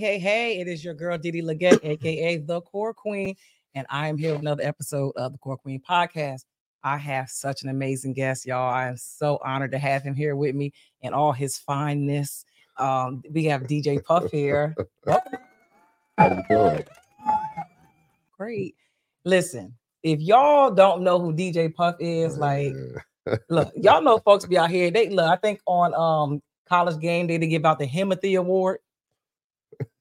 Hey, hey, it is your girl DeeDee Legette, aka the Core Queen, and I am here with another episode of the Core Queen podcast. I have such an amazing guest, y'all. I am so honored to have him here with me and all his fineness. Um, we have DJ Puff here. Great. Listen, if y'all don't know who DJ Puff is, like, look, y'all know folks be out here. They look, I think on um college game day they give out the Himothy Award.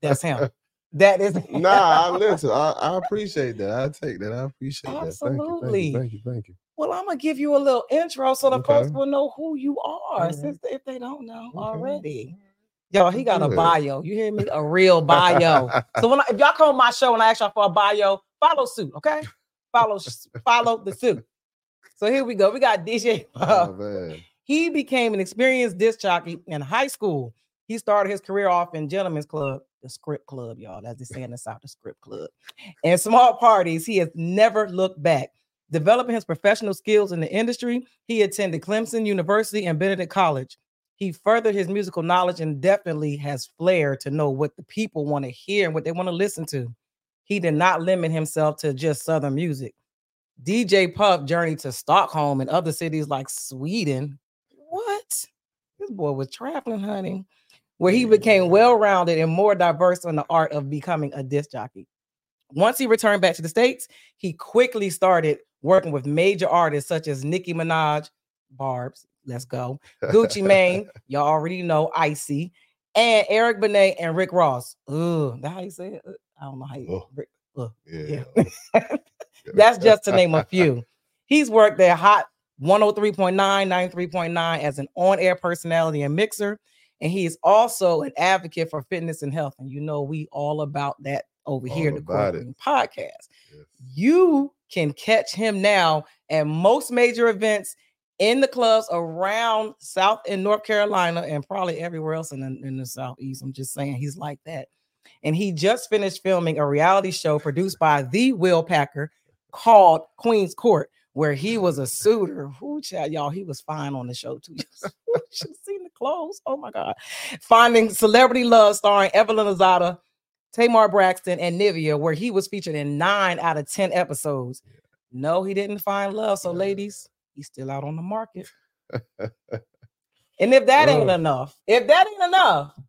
That's him. That is nah, I listen. I, I appreciate that. I take that. I appreciate Absolutely. that. You. Thank you. Thank you. Thank you. Well, I'm gonna give you a little intro so the Okay. folks will know who you are, Alright. since if they don't know Okay. already. Yo, he got a bio. You hear me? A real bio. so when I, if y'all come on my show and I ask y'all for a bio, follow suit, okay? Follow follow the suit. So here we go. We got DJ. oh. He became an experienced disc jockey in high school. He started his career off in Gentlemen's Club, the Script Club, y'all. That's the saying in the South, the Script Club. And small parties, he has never looked back. Developing his professional skills in the industry, he attended Clemson University and Benedict College. He furthered his musical knowledge and definitely has flair to know what the people want to hear and what they want to listen to. He did not limit himself to just Southern music. DJ Puff journeyed to Stockholm and other cities like Sweden. What? This boy was traveling, honey, where he became well rounded and more diverse in the art of becoming a disc jockey. Once he returned back to the States, he quickly started working with major artists such as Nicki Minaj, Barbz, let's go, Gucci Mane, y'all already know, Icy, and Eric Benet and Rick Ross. Ooh, that how you say it? I don't know how you Oh. Rick, ugh. Yeah. That's just to name a few. He's worked at Hot 103.9, 93.9 as an on-air personality and mixer. And he is also an advocate for fitness and health. And you know, we all about that over here, All the Core it. Queen podcast. Yes. You can catch him now at most major events in the clubs around South and North Carolina and probably everywhere else in the, in the Southeast. I'm just saying he's like that. And he just finished filming a reality show produced by the Will Packer called Queen's Court, where he was a suitor. Who child, y'all? He was fine on the show too. you should have seen the clothes. Oh my god! Finding Celebrity Love, starring Evelyn Lozada, Tamar Braxton, and Nivea, where he was featured in nine out of ten episodes. No, he didn't find love. So, ladies, he's still out on the market. and if that ain't Ugh. enough, if that ain't enough,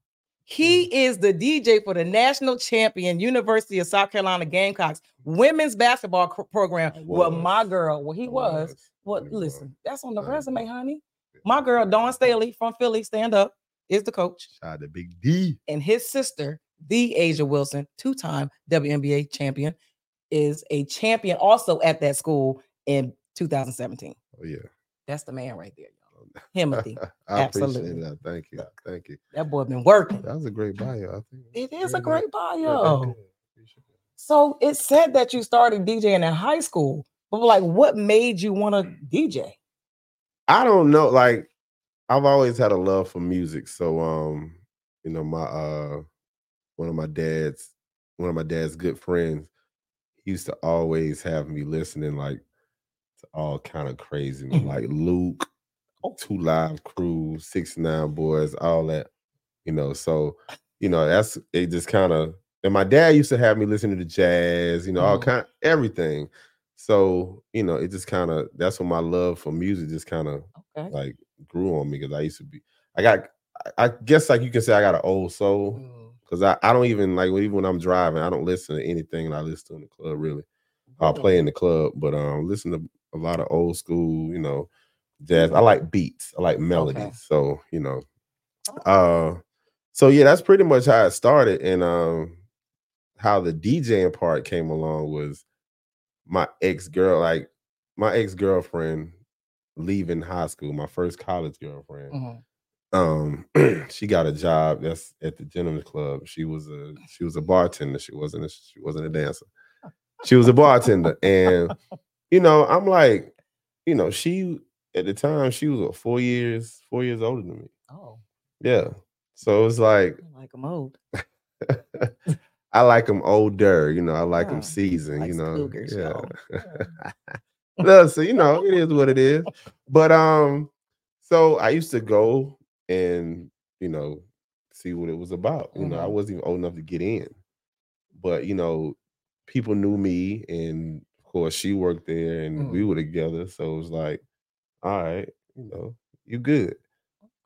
he mm. is the DJ for the national champion University of South Carolina Gamecocks women's basketball program. Well, my girl, well, he was. Well, listen, that's on the resume, honey. My girl, Dawn Staley from Philly, stand up, is the coach. Shout out to Big D. And his sister, the A'ja Wilson, two time WNBA champion, is a champion also at that school in 2017. Oh yeah. That's the man right there. Timothy. I Absolutely. appreciate that. Thank you. Thank you. That boy been working. That was a great bio. I think It is a great bio. you. Appreciate it. So it said that you started DJing in high school, but like, what made you want to DJ? I don't know. Like I've always had a love for music. So um, you know, my uh one of my dad's one of my dad's good friends, used to always have me listening like to all kind of crazy like Luke. Two live crew, six nine boys, all that, you know. So, you know, that's it just kind of and my dad used to have me listening to the jazz, you know, all Mhm. kind everything. So, you know, it just kind of that's when my love for music just kind of Okay. like grew on me because I used to be I got I guess like you can say I got an old soul Mm, because I, I don't even like even when I'm driving, I don't listen to anything I listen to in the club really. I'll play in the club, but um listen to a lot of old school, you know, jazz. I like beats, I like melodies. So, you know, uh so yeah, that's pretty much how it started. And um how the DJing part came along was my ex-girl, like my ex-girlfriend leaving high school, my first college girlfriend Mhm. um she got a job that's at the gentleman's club she was a she was a bartender she wasn't a she wasn't a dancer she was a bartender and you know i'm like you know she at the time she was what, four years four years older than me Oh, yeah so it's like I like him old. i like them older you know i like them seasoned you know cougars, yeah no, so you know it is what it is but um so i used to go and you know see what it was about. You know, I Mhm. wasn't even old enough to get in, but you know, people knew me, and of course, she worked there, and we Mm. were together. So it was like, all right, you know, you good.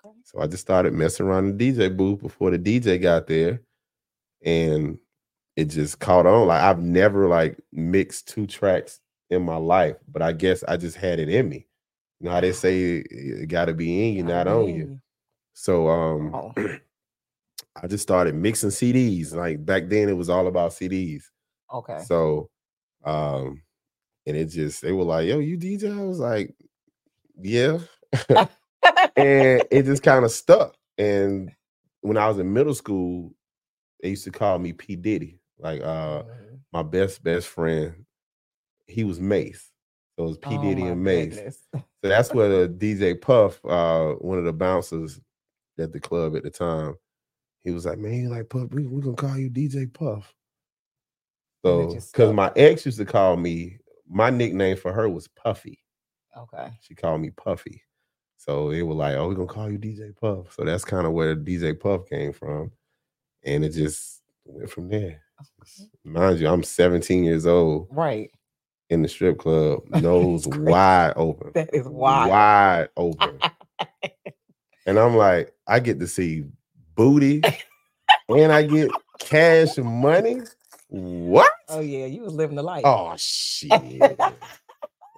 Okay. So I just started messing around in the DJ booth before the DJ got there, and it just caught on. Like I've never like mixed two tracks in my life, but I guess I just had it in me. You know how they say it got to be in you, not on you. So um, Oh. I just started mixing CDs. Like back then, it was all about CDs. Okay. So, um, and it just they were like, "Yo, you DJ?" I was like, "Yeah," and it just kind of stuck. And when I was in middle school, they used to call me P Diddy. Like uh, Mhm. my best best friend, he was Mace. So it was P Oh Diddy and Mace. goodness. So that's where the DJ Puff, uh, one of the bouncers at the club at the time, he was like, "Man, like Puff, we we gonna call you DJ Puff." So, because my ex used to call me, my nickname for her was Puffy. Okay. She called me Puffy. So they were like, "Oh, we're gonna call you DJ Puff." So that's kind of where DJ Puff came from, and it just went from there. Okay. Mind you, I'm 17 years old Right. in the strip club, nose wide open, That is wild. wide open. And I'm like, I get to see booty and I get cash and money. What? Oh yeah, you was living the life. Oh shit.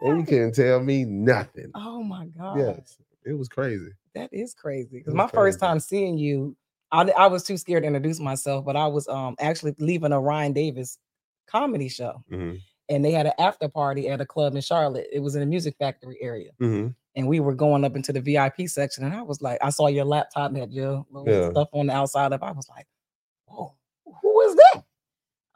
And you couldn't tell me nothing. Oh my god. Yes, it was crazy. That is crazy. Because my was first time seeing you, I, I was too scared to introduce myself, but I was um actually leaving a Ryan Davis comedy show, Mhm, and they had an after party at a club in Charlotte. It was in the Music Factory area, mhm. and we were going up into the VIP section, and I was like, I saw your laptop and had your little Yeah. stuff on the outside of. I was like, whoa, who is that?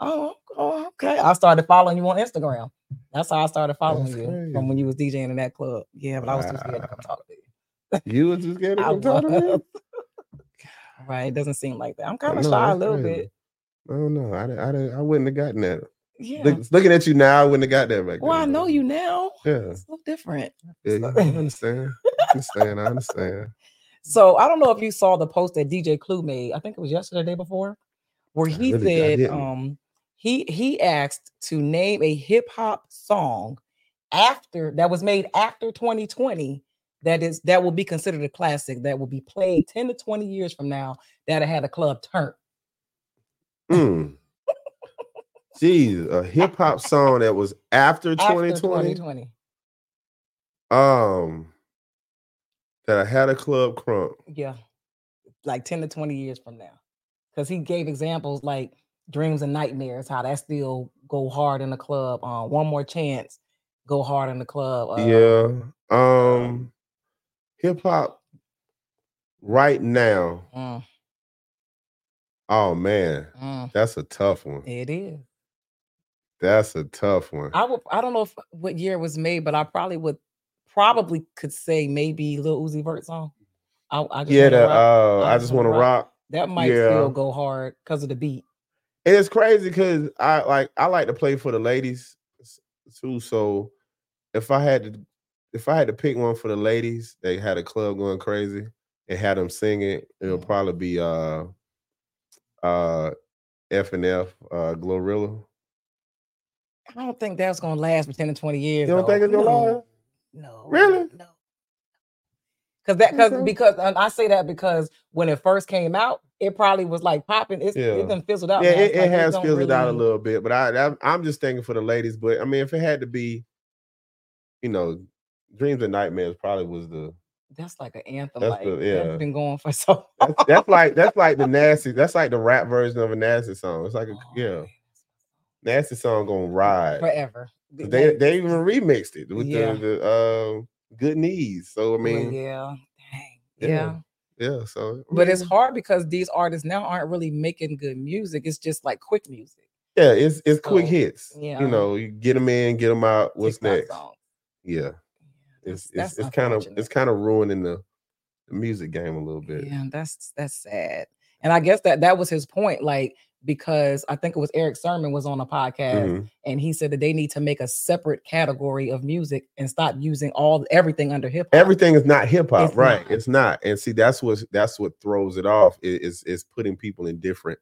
Oh, oh, okay. I started following you on Instagram. That's how I started following That's you from when you was DJing in that club. Yeah, but I was too scared to come talk to you. You was just scared to come talk to me? Right. It doesn't seem like that. I'm kind of No, shy a little crazy. bit. I don't know. I, didn't- I, I wouldn't have gotten that. Yeah. Look, looking at you now, I wouldn't have got that back well, I know you now. Yeah, It's so different. yeah, So- I understand. I understand. I understand. So I don't know if you saw the post that DJ Clue made. I think it was yesterday, day before, where he really- said um he he asked to name a hip hop song after that was made after 2020 that is that will be considered a classic that will be played 10 to 20 years from now that had a club turn. Mm. Jeez, a hip hop song that was after After 2020. 2020. Um, that I had a club crunk. Yeah. Like 10 to 20 years from now. Because he gave examples like dreams and nightmares, how that still go hard in the club. Uh, one more chance, go hard in the club. Uh, yeah. Um, hip hop right now. mm, Oh man, mm, that's a tough one. it is. That's a tough one. I would I don't know if what year it was made, but I probably would probably could say maybe Lil Uzi Vert song. I, I just yeah, the uh, I Just want to Rock. rock. that might yeah. still go hard because of the beat. And it's crazy because I like I like to play for the ladies too. So if I had to if I had to pick one for the ladies, they had a club going crazy and had them singing, it'll Mhm. probably be uh uh F and F uh Glorilla. I don't think that's gonna last for 10 to 20 years. You don't though. think it's gonna No. last? No. Really? No. Because that because Okay. because and I say that because when it first came out, it probably was like popping. It's Yeah. it done fizzled out. Yeah, it, It's it has don't fizzled out a little bit, but I, I I'm just thinking for the ladies. But I mean, if it had to be, you know, Dreams and Nightmares probably was the That's like an anthem. That's like the- yeah. that's been going for so. that's, that's like that's like the nasty. That's like the rap version of a nasty song. It's like a Oh, yeah, man. nasty song gonna ride. forever. They they even remixed it with Yeah. the the uh, good knees. So I Well, mean, yeah, dang, yeah, yeah. yeah. So But it's hard because these artists now aren't really making good music. It's just like quick music. yeah, it's it's quick hits. yeah. You know, you get them in, get them out. What's next? Yeah, Yeah, it's that's- it's it's kind of it's kind of ruining the, the music game a little bit. Yeah, that's that's sad. And I guess that that was his point. Like because I think it was Erick Sermon was on a podcast Mhm. and he said that they need to make a separate category of music and stop using all everything under hip hop. Everything is not hip hop, right? not. It's not. And see, that's what that's what throws it off. Is is putting people in different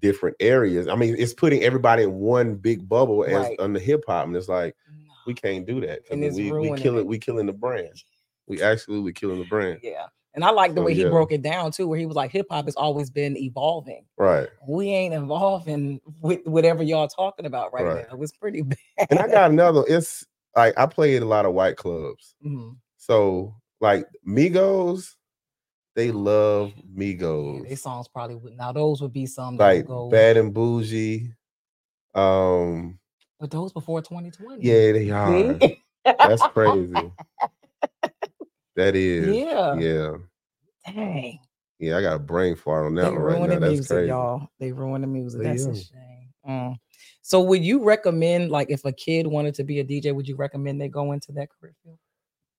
different areas. I mean, it's putting everybody in one big bubble as Right. under hip hop, and it's like No. we can't do that And we we killing it. we killing the brand. We absolutely killing the brand. Yeah. And I like the way he yeah. broke it down too, where he was like, hip hop has always been evolving. Right. We ain't evolving with whatever y'all talking about right, Right. now. It was pretty bad. And I got another. It's like I played a lot of white clubs. Mhm. So like Migos, they love Yeah, Migos. they songs probably would now those would be some like Bad and Bougie. Um, but those before 2020. yeah, they are. That's crazy. That is. Yeah. Yeah. Dang. Yeah, I got a brain fart on that one right ruined now. the That's music, crazy. y'all. They ruined the music. They That's a shame. Mm. So, would you recommend, like, if a kid wanted to be a DJ, would you recommend they go into that career field?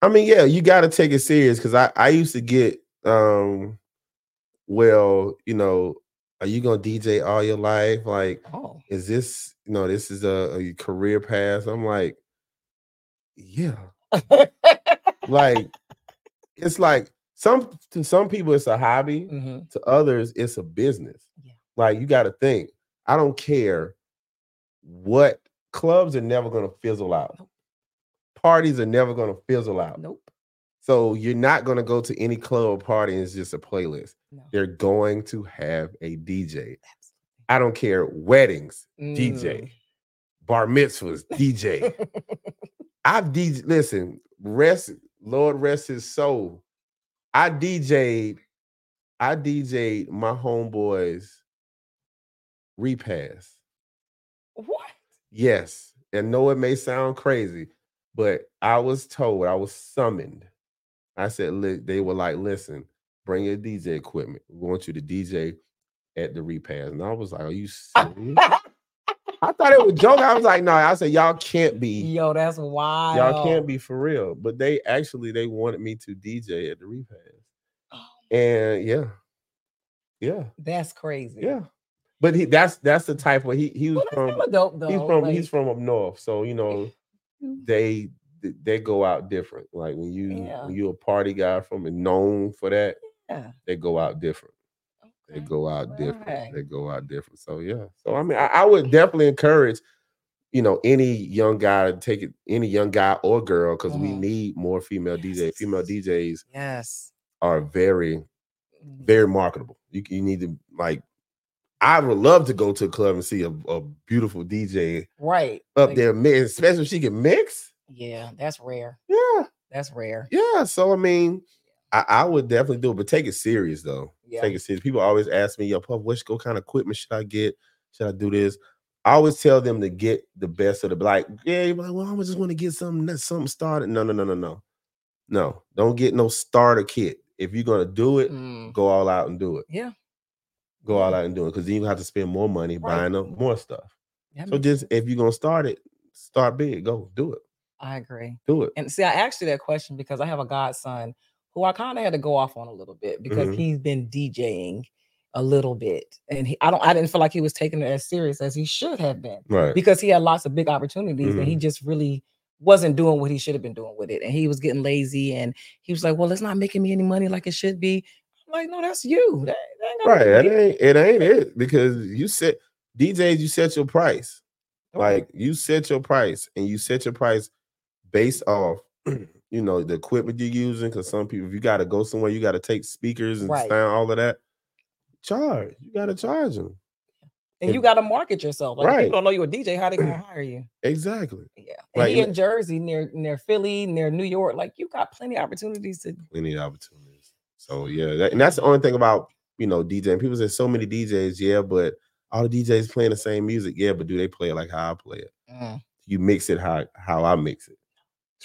I mean, yeah, you got to take it serious because I I used to get um, well, you know, are you gonna DJ all your life? Like, Oh, is this you know this is a, a career path? I'm like, yeah, like it's like some to some people it's a hobby, Mhm. to others it's a business. Yeah. Like you got to think. I don't care what clubs are never gonna fizzle out. Nope. Parties are never gonna fizzle out. nope. So you're not going to go to any club or party and it's just a playlist. No. They're going to have a DJ. I don't care weddings, Mm. DJ, bar mitzvahs, DJ. I've DJ. Listen, rest, Lord rest his soul. I DJ'd, I DJ'd my homeboys repass. What? Yes. And know it may sound crazy, but I was told, I was summoned. I said, "Look," they were like, listen, bring your DJ equipment. We want you to DJ at the repass. And I was like, Are you serious? I thought it was joke. I was like, no, I said, y'all can't be, Yo, that's wild. y'all can't be for real. But they actually they wanted me to DJ at the repass. Oh, And yeah, yeah, that's crazy. yeah. But he that's that's the type of he he was Well, from dope though. he's from like- he's from up north. So you know, they they go out different. Like when you Yeah. when you're a party guy from and known for that, yeah. they go out different. They go out different. They go out different. So yeah. So I mean, I, I would definitely encourage, you know, any young guy to take it, any young guy or girl, because we Mhm. need more female DJs. Female DJs Yes. are very, Mm. very marketable. You, you need to like. I would love to go to a club and see a, a beautiful DJ Right. up Like, there, especially if she can mix. Yeah, that's rare. Yeah, That's rare. yeah. So I mean, I, I would definitely do it, but take it serious though. Yeah. Take it serious. People always ask me, "Yo, Puff, which what kind of equipment should I get? Should I do this?" I always tell them to get the best of the like. Yeah, you're like, well, I just want to get something that's something started. No, no, no, no, no, no. Don't get no starter kit. If you're gonna do it, Mm, go all out and do it. Yeah. Go all out and do it because then you have to spend more money Right. buying up more stuff. that So just if you're gonna start it, start big. Go do it. I agree. Do it. And see, I asked you that question because I have a godson who I kind of had to go off on a little bit because Mhm. he's been DJing a little bit, and he, I don't, I didn't feel like he was taking it as serious as he should have been Right. because he had lots of big opportunities and he Mm-hmm. just really wasn't doing what he should have been doing with it, and he was getting lazy, and he was like, "Well, it's not making me any money like it should be." I'm like, "No, that's you. That, that ain't Right. It ain't it ain't it because you set DJs, you set your price. Like you set your price and you set your price based off, you know, the equipment you're using. Because some people, if you got to go somewhere, you got to take speakers and Right. sound, all of that. Charge. You got to charge them. and you got to market yourself. Like if Right. people don't know you're a DJ. How they gonna hire you? Exactly. Yeah, and Like, he in Jersey, near near Philly, near New York. Like you got plenty of opportunities to. We need opportunities. So yeah, that, and that's the only thing about you know DJing. People say so many DJs, yeah, but all the DJs playing the same music, yeah, but do they play it like how I play it? Mm, you mix it how how I mix it.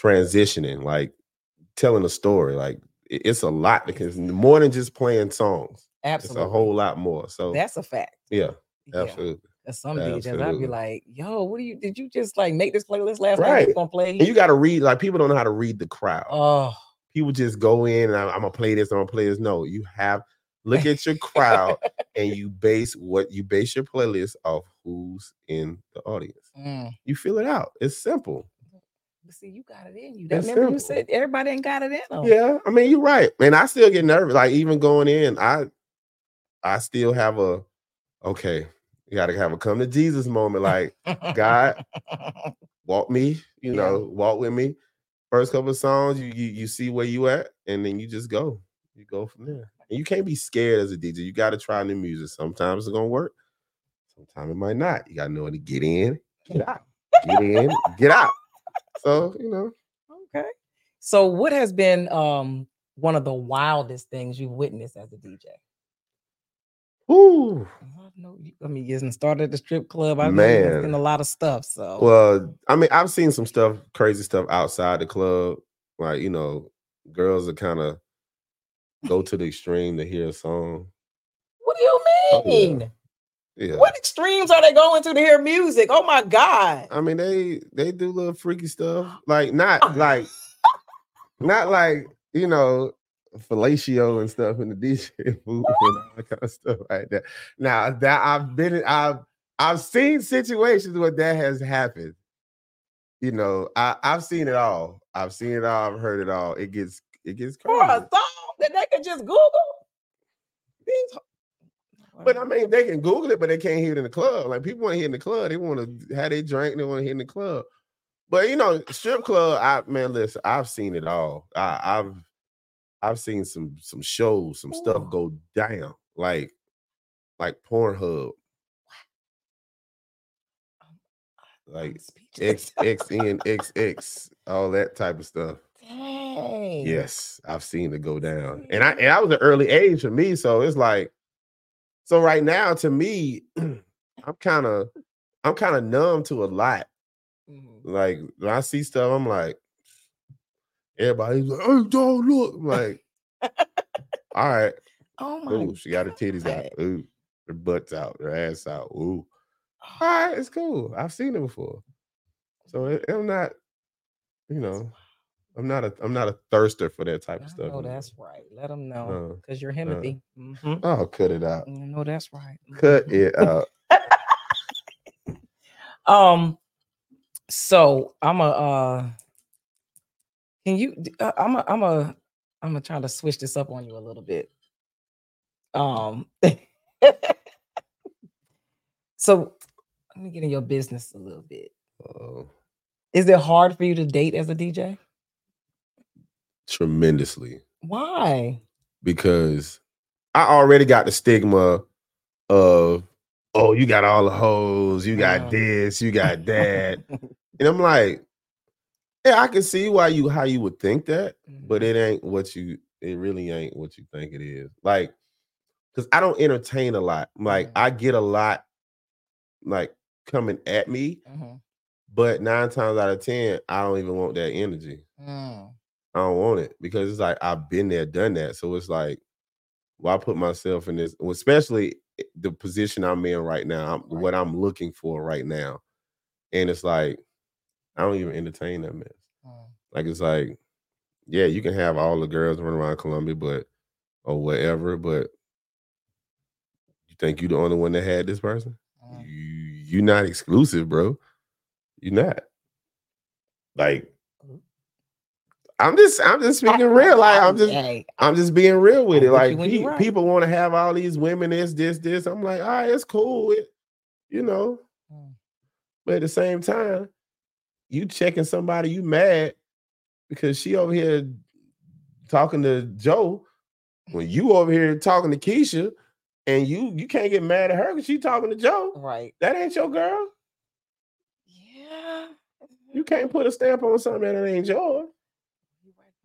Transitioning, like telling a story, like it's a lot because more than just playing songs. absolutely, It's a whole lot more. So That's a fact. yeah, Yeah. absolutely. And some DJs, I'd be like, "Yo, what do you? Did you just like make this playlist last night? Right. You gonna play?" And you got to read like people don't know how to read the crowd. oh, People just go in and I'm, I'm gonna play this. I'm gonna play this. No, you have look at your crowd and you base what you base your playlist off who's in the audience. Mm. You fill it out. It's simple. But See, you got it in you. It's Remember you simple. said everybody ain't got it in them. Yeah, I mean, you're right. And I still get nervous. Like even going in, I I still have a okay, you gotta have a come to Jesus moment. Like, God, walk me, you Yeah. know, walk with me. First couple of songs, you, you you see where you at, and then you just go. You go from there. And you can't be scared as a DJ. You gotta try new music. Sometimes it's gonna work, sometimes it might not. You gotta know when to get in, get out, get in, get out. So, you know, Okay. So, what has been um one of the wildest things you've witnessed as a DJ? whoo. I know you- I mean, you started at the strip club. I know you've Man. seen a lot of stuff. So, Well, I mean, I've seen some stuff, crazy stuff outside the club. Like, you know, girls that kind of go to the extreme to hear a song. what do you Oh, yeah. Yeah. What extremes are they going to to hear music? Oh my god! I mean, they they do little freaky stuff. Like not ah. like not like, you know, fellatio and stuff in the DJ booth and all that kind of stuff like that. Now that I've been I've I've seen situations where that has happened. You know, I, I've seen it all. I've seen it all, I've heard it all. It gets it gets For a crazy. song that they could just Google. These- But I mean, they can Google it, but they can't hear it in the club. Like people want to hear in the club. They want to have they drink. They want to hear in the club. But you know, strip club. I man, listen, I've seen it all. I, I've I've seen some some shows, some stuff go down, like like Pornhub, I'm like speechless. X XN all that type of stuff. Dang. Yes, I've seen it go down, and I and I was an early age for me, so it's like, so right now to me, I'm kind of, I'm kind of numb to a lot. Mhm. Like when I see stuff, I'm like, everybody's like, "Hey, don't look." I'm like, all right, Oh my. ooh, she got her titties out, ooh, her butts out, her ass out, ooh. All right, it's cool. I've seen it before, so it, I'm not, you know, I'm not a, I'm not a thirster for that type I of stuff. know. that's right. Let them know Uh, because you're Himothy. Mhm. Oh, cut it out. No, that's right. Cut Mhm. it out. Um, so I'm a uh can you uh, I'm a I'm a I'm gonna try to switch this up on you a little bit. Um so let me get in your business a little bit. Oh, Is it hard for you to date as a DJ? Tremendously. Why? because I already got the stigma of, oh, you got all the hoes, you got Mm. this, you got that. and I'm like, yeah, I can see why you how you would think that, but it ain't what you it really ain't what you think it is. Like, because I don't entertain a lot. Like, Mhm. I get a lot like coming at me, Mhm. but nine times out of ten, I don't even want that energy. Mm. I don't want it because it's like I've been there, done that. So it's like, why put myself in this, especially the position I'm in right now, I'm, what I'm looking for right now. And it's like, I don't even entertain that mess. Mm. Like, it's like, yeah, you can have all the girls run around Columbia, but, or whatever, but you think you're the only one that had this person? Mm. You, you not exclusive, bro. You're not. Like. I'm just, I'm just speaking real. Like, I'm just, I'm just being real with it. Like pe- right. people want to have all these women, this, this, this. I'm like, all right, it's cool. It, you know. Mm. But at the same time, you checking somebody, you mad because she over here talking to Joe when you over here talking to Keisha, and you you can't get mad at her because she talking to Joe. right. That ain't your girl. Yeah. You can't put a stamp on something that ain't yours.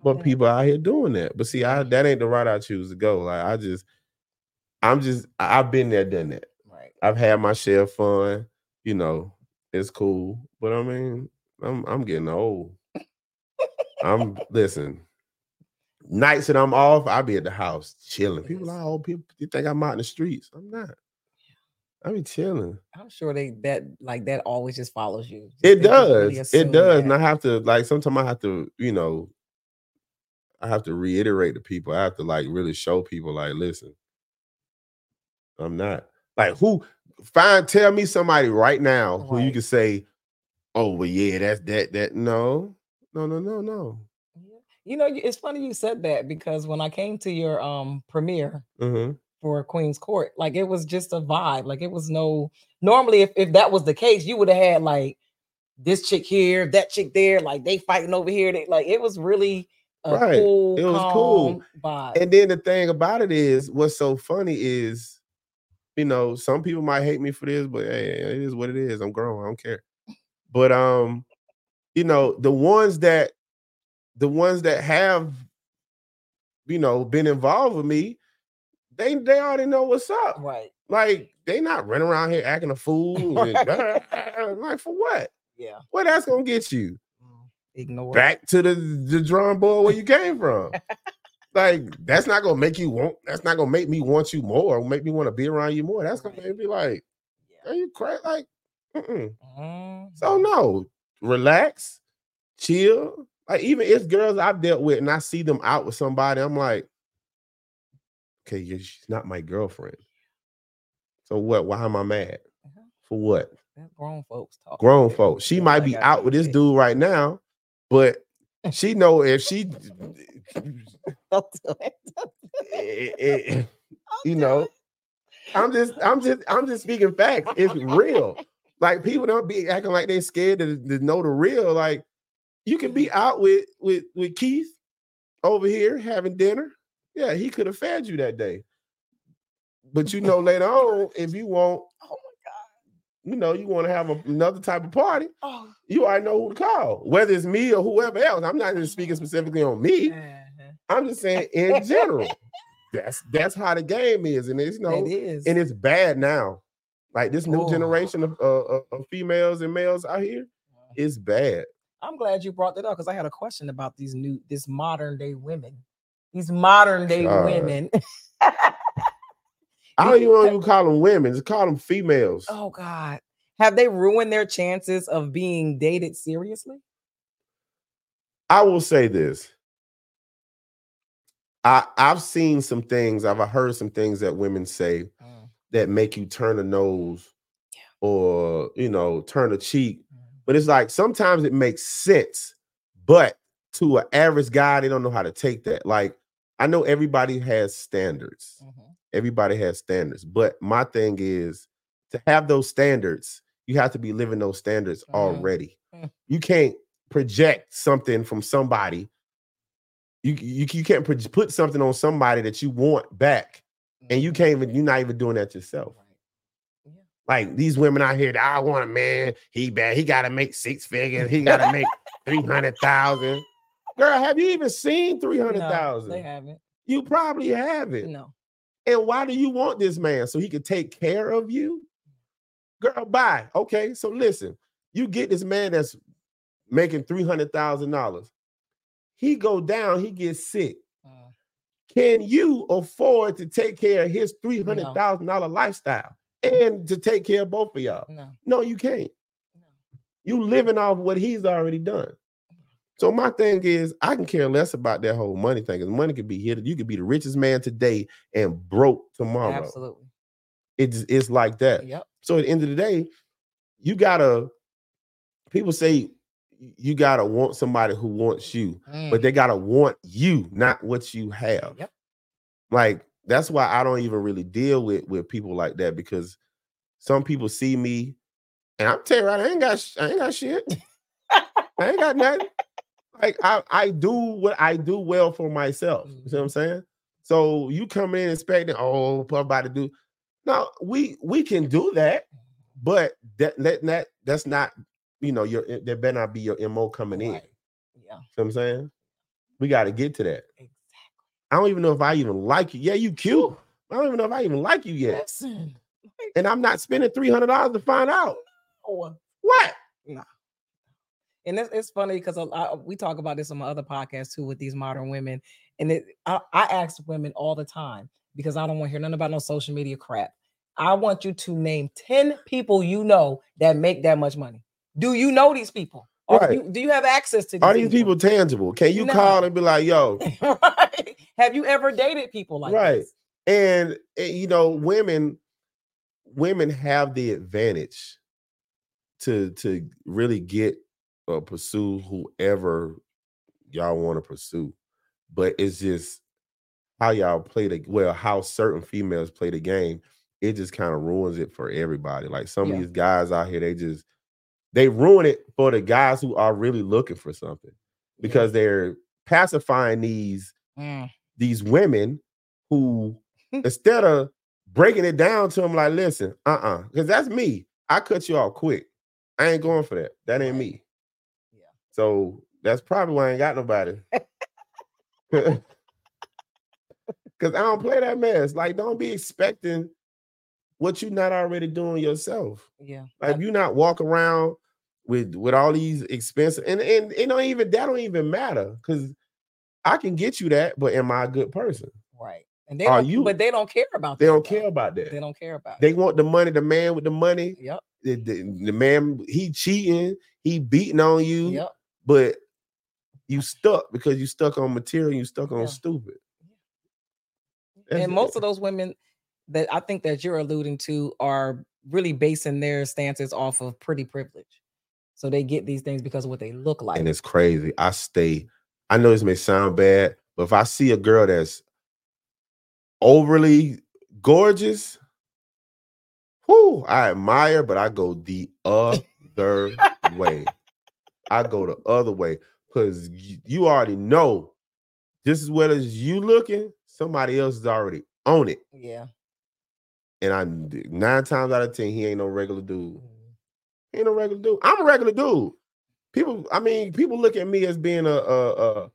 You're right about But people out here doing that. But see, I that ain't the route I choose to go. Like I just, I'm just, I've been there, done that. Right. I've had my share of fun. You know, it's cool. But I mean, I'm I'm getting old. I'm listen. Nights that I'm off, I'll be at the house chilling. People are oh, people you think I'm out in the streets. I'm not. I be chilling. I'm sure they that like that always just follows you. Just It just really does. it does. that. And I have to like sometimes I have to, you know, I have to reiterate to people. I have to like really show people, like, listen, I'm not. Like who find tell me somebody right now who you can say, oh well, yeah, that's that that no, no, no, no, no. You know, it's funny you said that because when I came to your um premiere hmm for Queen's Court, like it was just a vibe. Like it was no normally if, if that was the case, you would have had like this chick here, that chick there, like they fighting over here. They, like it was really Right. cool, It was cool. vibe. And then the thing about it is, what's so funny is, you know, some people might hate me for this, but hey, it is what it is. I'm grown. I don't care. But um, you know, the ones that the ones that have, you know, been involved with me, they they already know what's up. right. Like they not running around here acting a fool. and, like for what? Yeah. What that's gonna get you? Ignore. back to the the drawing board where you came from. like that's not gonna make you want. That's not gonna make me want you more. Or make me want to be around you more. That's gonna make me be like, Yeah. are you crazy? Like, mm-mm. Mhm. so no, relax, chill. Like even if girls I've dealt with and I see them out with somebody, I'm like, okay, she's not my girlfriend. So what? Why am I mad? Mhm. For what? Grown folks talk. grown folks. She might be out with this dude right now, but she know if she, Don't do it. eh, eh, Don't you know, it. I'm just, I'm just, I'm just speaking facts. It's real. Like people don't be acting like they scared to, to know the real. Like you can be out with with with Keith over here having dinner. Yeah, he could have fed you that day. But you know, later on, if you want, Oh. You know, you want to have a, another type of party, Oh. you already know who to call, whether it's me or whoever else. I'm not even speaking specifically on me. Uh-huh. I'm just saying in general. that's that's how the game is, and it's you know, It is. and it's bad now. Like this new Oh. generation of, uh, of of females and males out here, it's bad. I'm glad you brought that up because I had a question about these new, this modern day women, these modern day God. women. I don't even want to call them women; just call them females. oh God, have they ruined their chances of being dated seriously? I will say this. I I've seen some things. I've heard some things that women say Mm, that make you turn a nose Yeah. or you know turn a cheek mm. but it's like sometimes it makes sense but to an average guy they don't know how to take that like i know everybody has standards Mhm. Everybody has standards but my thing is to have those standards you have to be living those standards Mm. already Mm. you can't project something from somebody you, you, you can't put something on somebody that you want back and you Mhm. can't even you're not even doing that yourself like these women out here, that I want a man. He bad. He got to make six figures. He got to make three hundred thousand. Girl, have you even seen three hundred No, they haven't. You probably haven't. No. And why do you want this man so he can take care of you? Girl, bye. Okay, so listen, you get this man that's making three hundred thousand dollars. He go down. He gets sick. Mm, Can you afford to take care of his three hundred thousand dollar lifestyle and to take care of both of y'all? No. No, you can't. No. You living off what he's already done. So my thing is, I can care less about that whole money thing. Because money could be here. You could be the richest man today and broke tomorrow. Absolutely. It's it's like that. Yep. So at the end of the day, you gotta. People say you gotta want somebody who wants you, Mm, but they gotta want you, not what you have. Yep. Like that's why I don't even really deal with with people like that because some people see me, and I'm telling you right, I ain't got I ain't got shit. I ain't got nothing. Like I I do what I do well for myself. You see what I'm mm-hmm. saying? So you come in expecting, oh, I'm about to do. No, we we can do that, but that that, that that's not, you know, your eh, that better not be your MO coming in. right. Yeah. See what I'm saying? We got to get to that. Exactly. I don't even know if I even like you. Yeah, you cute. I don't even know if I even like you yet. Listen. And I'm not spending three hundred dollars to find out. oh, What? And it's, it's funny because we talk about this on my other podcast too with these modern women and it, I, I ask women all the time because i don't want to hear nothing about no social media crap i want you to name 10 people you know that make that much money do you know these people or Right. you, do you have access to these Are these people tangible? Can you No. call and be like, yo, right have you ever dated people like Right. this and, and, you know, women, women have the advantage to to really get or pursue whoever y'all want to pursue, but it's just how y'all play the well, how certain females play the game. It just kind of ruins it for everybody. Like some Yeah. of these guys out here, they just they ruin it for the guys who are really looking for something because they're pacifying these Mm, these women who instead of breaking it down to them like listen uh-uh because that's me i cut you off quick i ain't going for that that ain't me Yeah. So that's probably why i ain't got nobody because i don't play that mess like don't be expecting what you're not already doing yourself yeah. like you not walk around with with all these expensive and and it don't even that don't even matter because I can get you that, but am I a good person? Right. And they Are don't, you- but they don't care about They that, They don't though. care about that. They don't care about They it. want the money, the man with the money, Yep. the, the, the man he cheating, he beating on you, Yep. But you stuck because you stuck on material, you stuck on Yeah. stupid. That's and it. most of those women that I think that you're alluding to are really basing their stances off of pretty privilege. So they get these things because of what they look like. and it's crazy. I stay. I know this may sound bad, but if I see a girl that's overly gorgeous, whoo, I admire, but I go the other way. I go the other way because you already know just as well as you looking, somebody else is already on it. yeah. And I nine times out of ten, he ain't no regular dude. Mhm. He ain't no regular dude. I'm a regular dude. People, I mean, people look at me as being a a, a,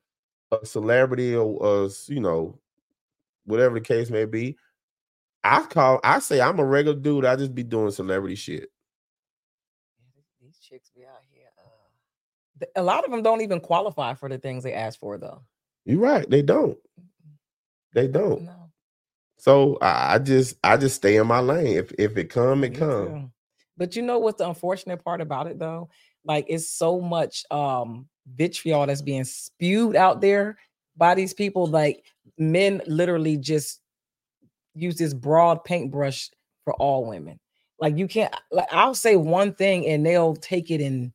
a celebrity or uh, you know, whatever the case may be. I call, I say I'm a regular dude. I just be doing celebrity shit. Yeah, these- These chicks be out here. Uh, th- a lot of them don't even qualify for the things they ask for, though. You're right. They don't. They don't. No. So I, just, I just stay in my lane. If if it come, it Me come. But you know what's the unfortunate part about it though? Like it's so much um vitriol that's being spewed out there by these people. Like men literally just use this broad paintbrush for all women. Like you can't like I'll say one thing and they'll take it and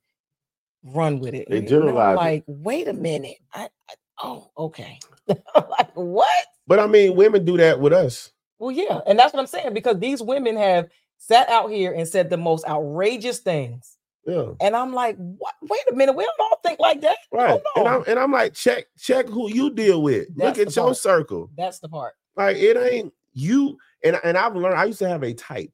run with it. They And- and I'm generalize like, wait a minute. I, I oh okay. like what? But I mean, women do that with us. Well, yeah, and that's what I'm saying because these women have sat out here and said the most outrageous things, Yeah. and I'm like, what? Wait a minute, we don't all think like that. Right. And. I'm and I'm like, check, check who you deal with. That's Look at your part. circle. That's the part. Like it ain't you. And and I've learned. I used to have a type.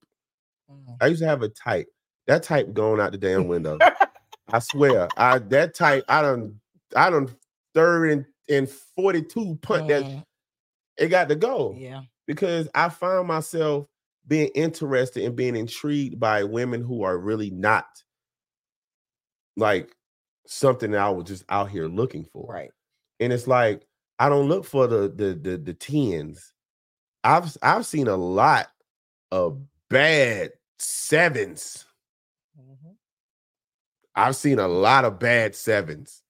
Mm. I used to have a type. That type going out the damn window. I swear. I that type. I don't, I done third and and forty two punt that Mm, it got to go yeah, because I find myself being interested and being intrigued by women who are really not like something that I was just out here looking for. right. and it's like I don't look for the the the, the tens. I've I've seen a lot of bad sevens. I've seen a lot of bad sevens.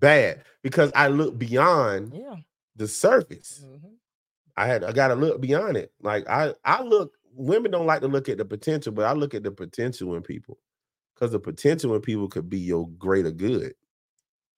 Bad because I look beyond Yeah. the surface. mhm. I had I got to look beyond it. Like I I look. Women don't like to look at the potential, but I look at the potential in people because the potential in people could be your greater good.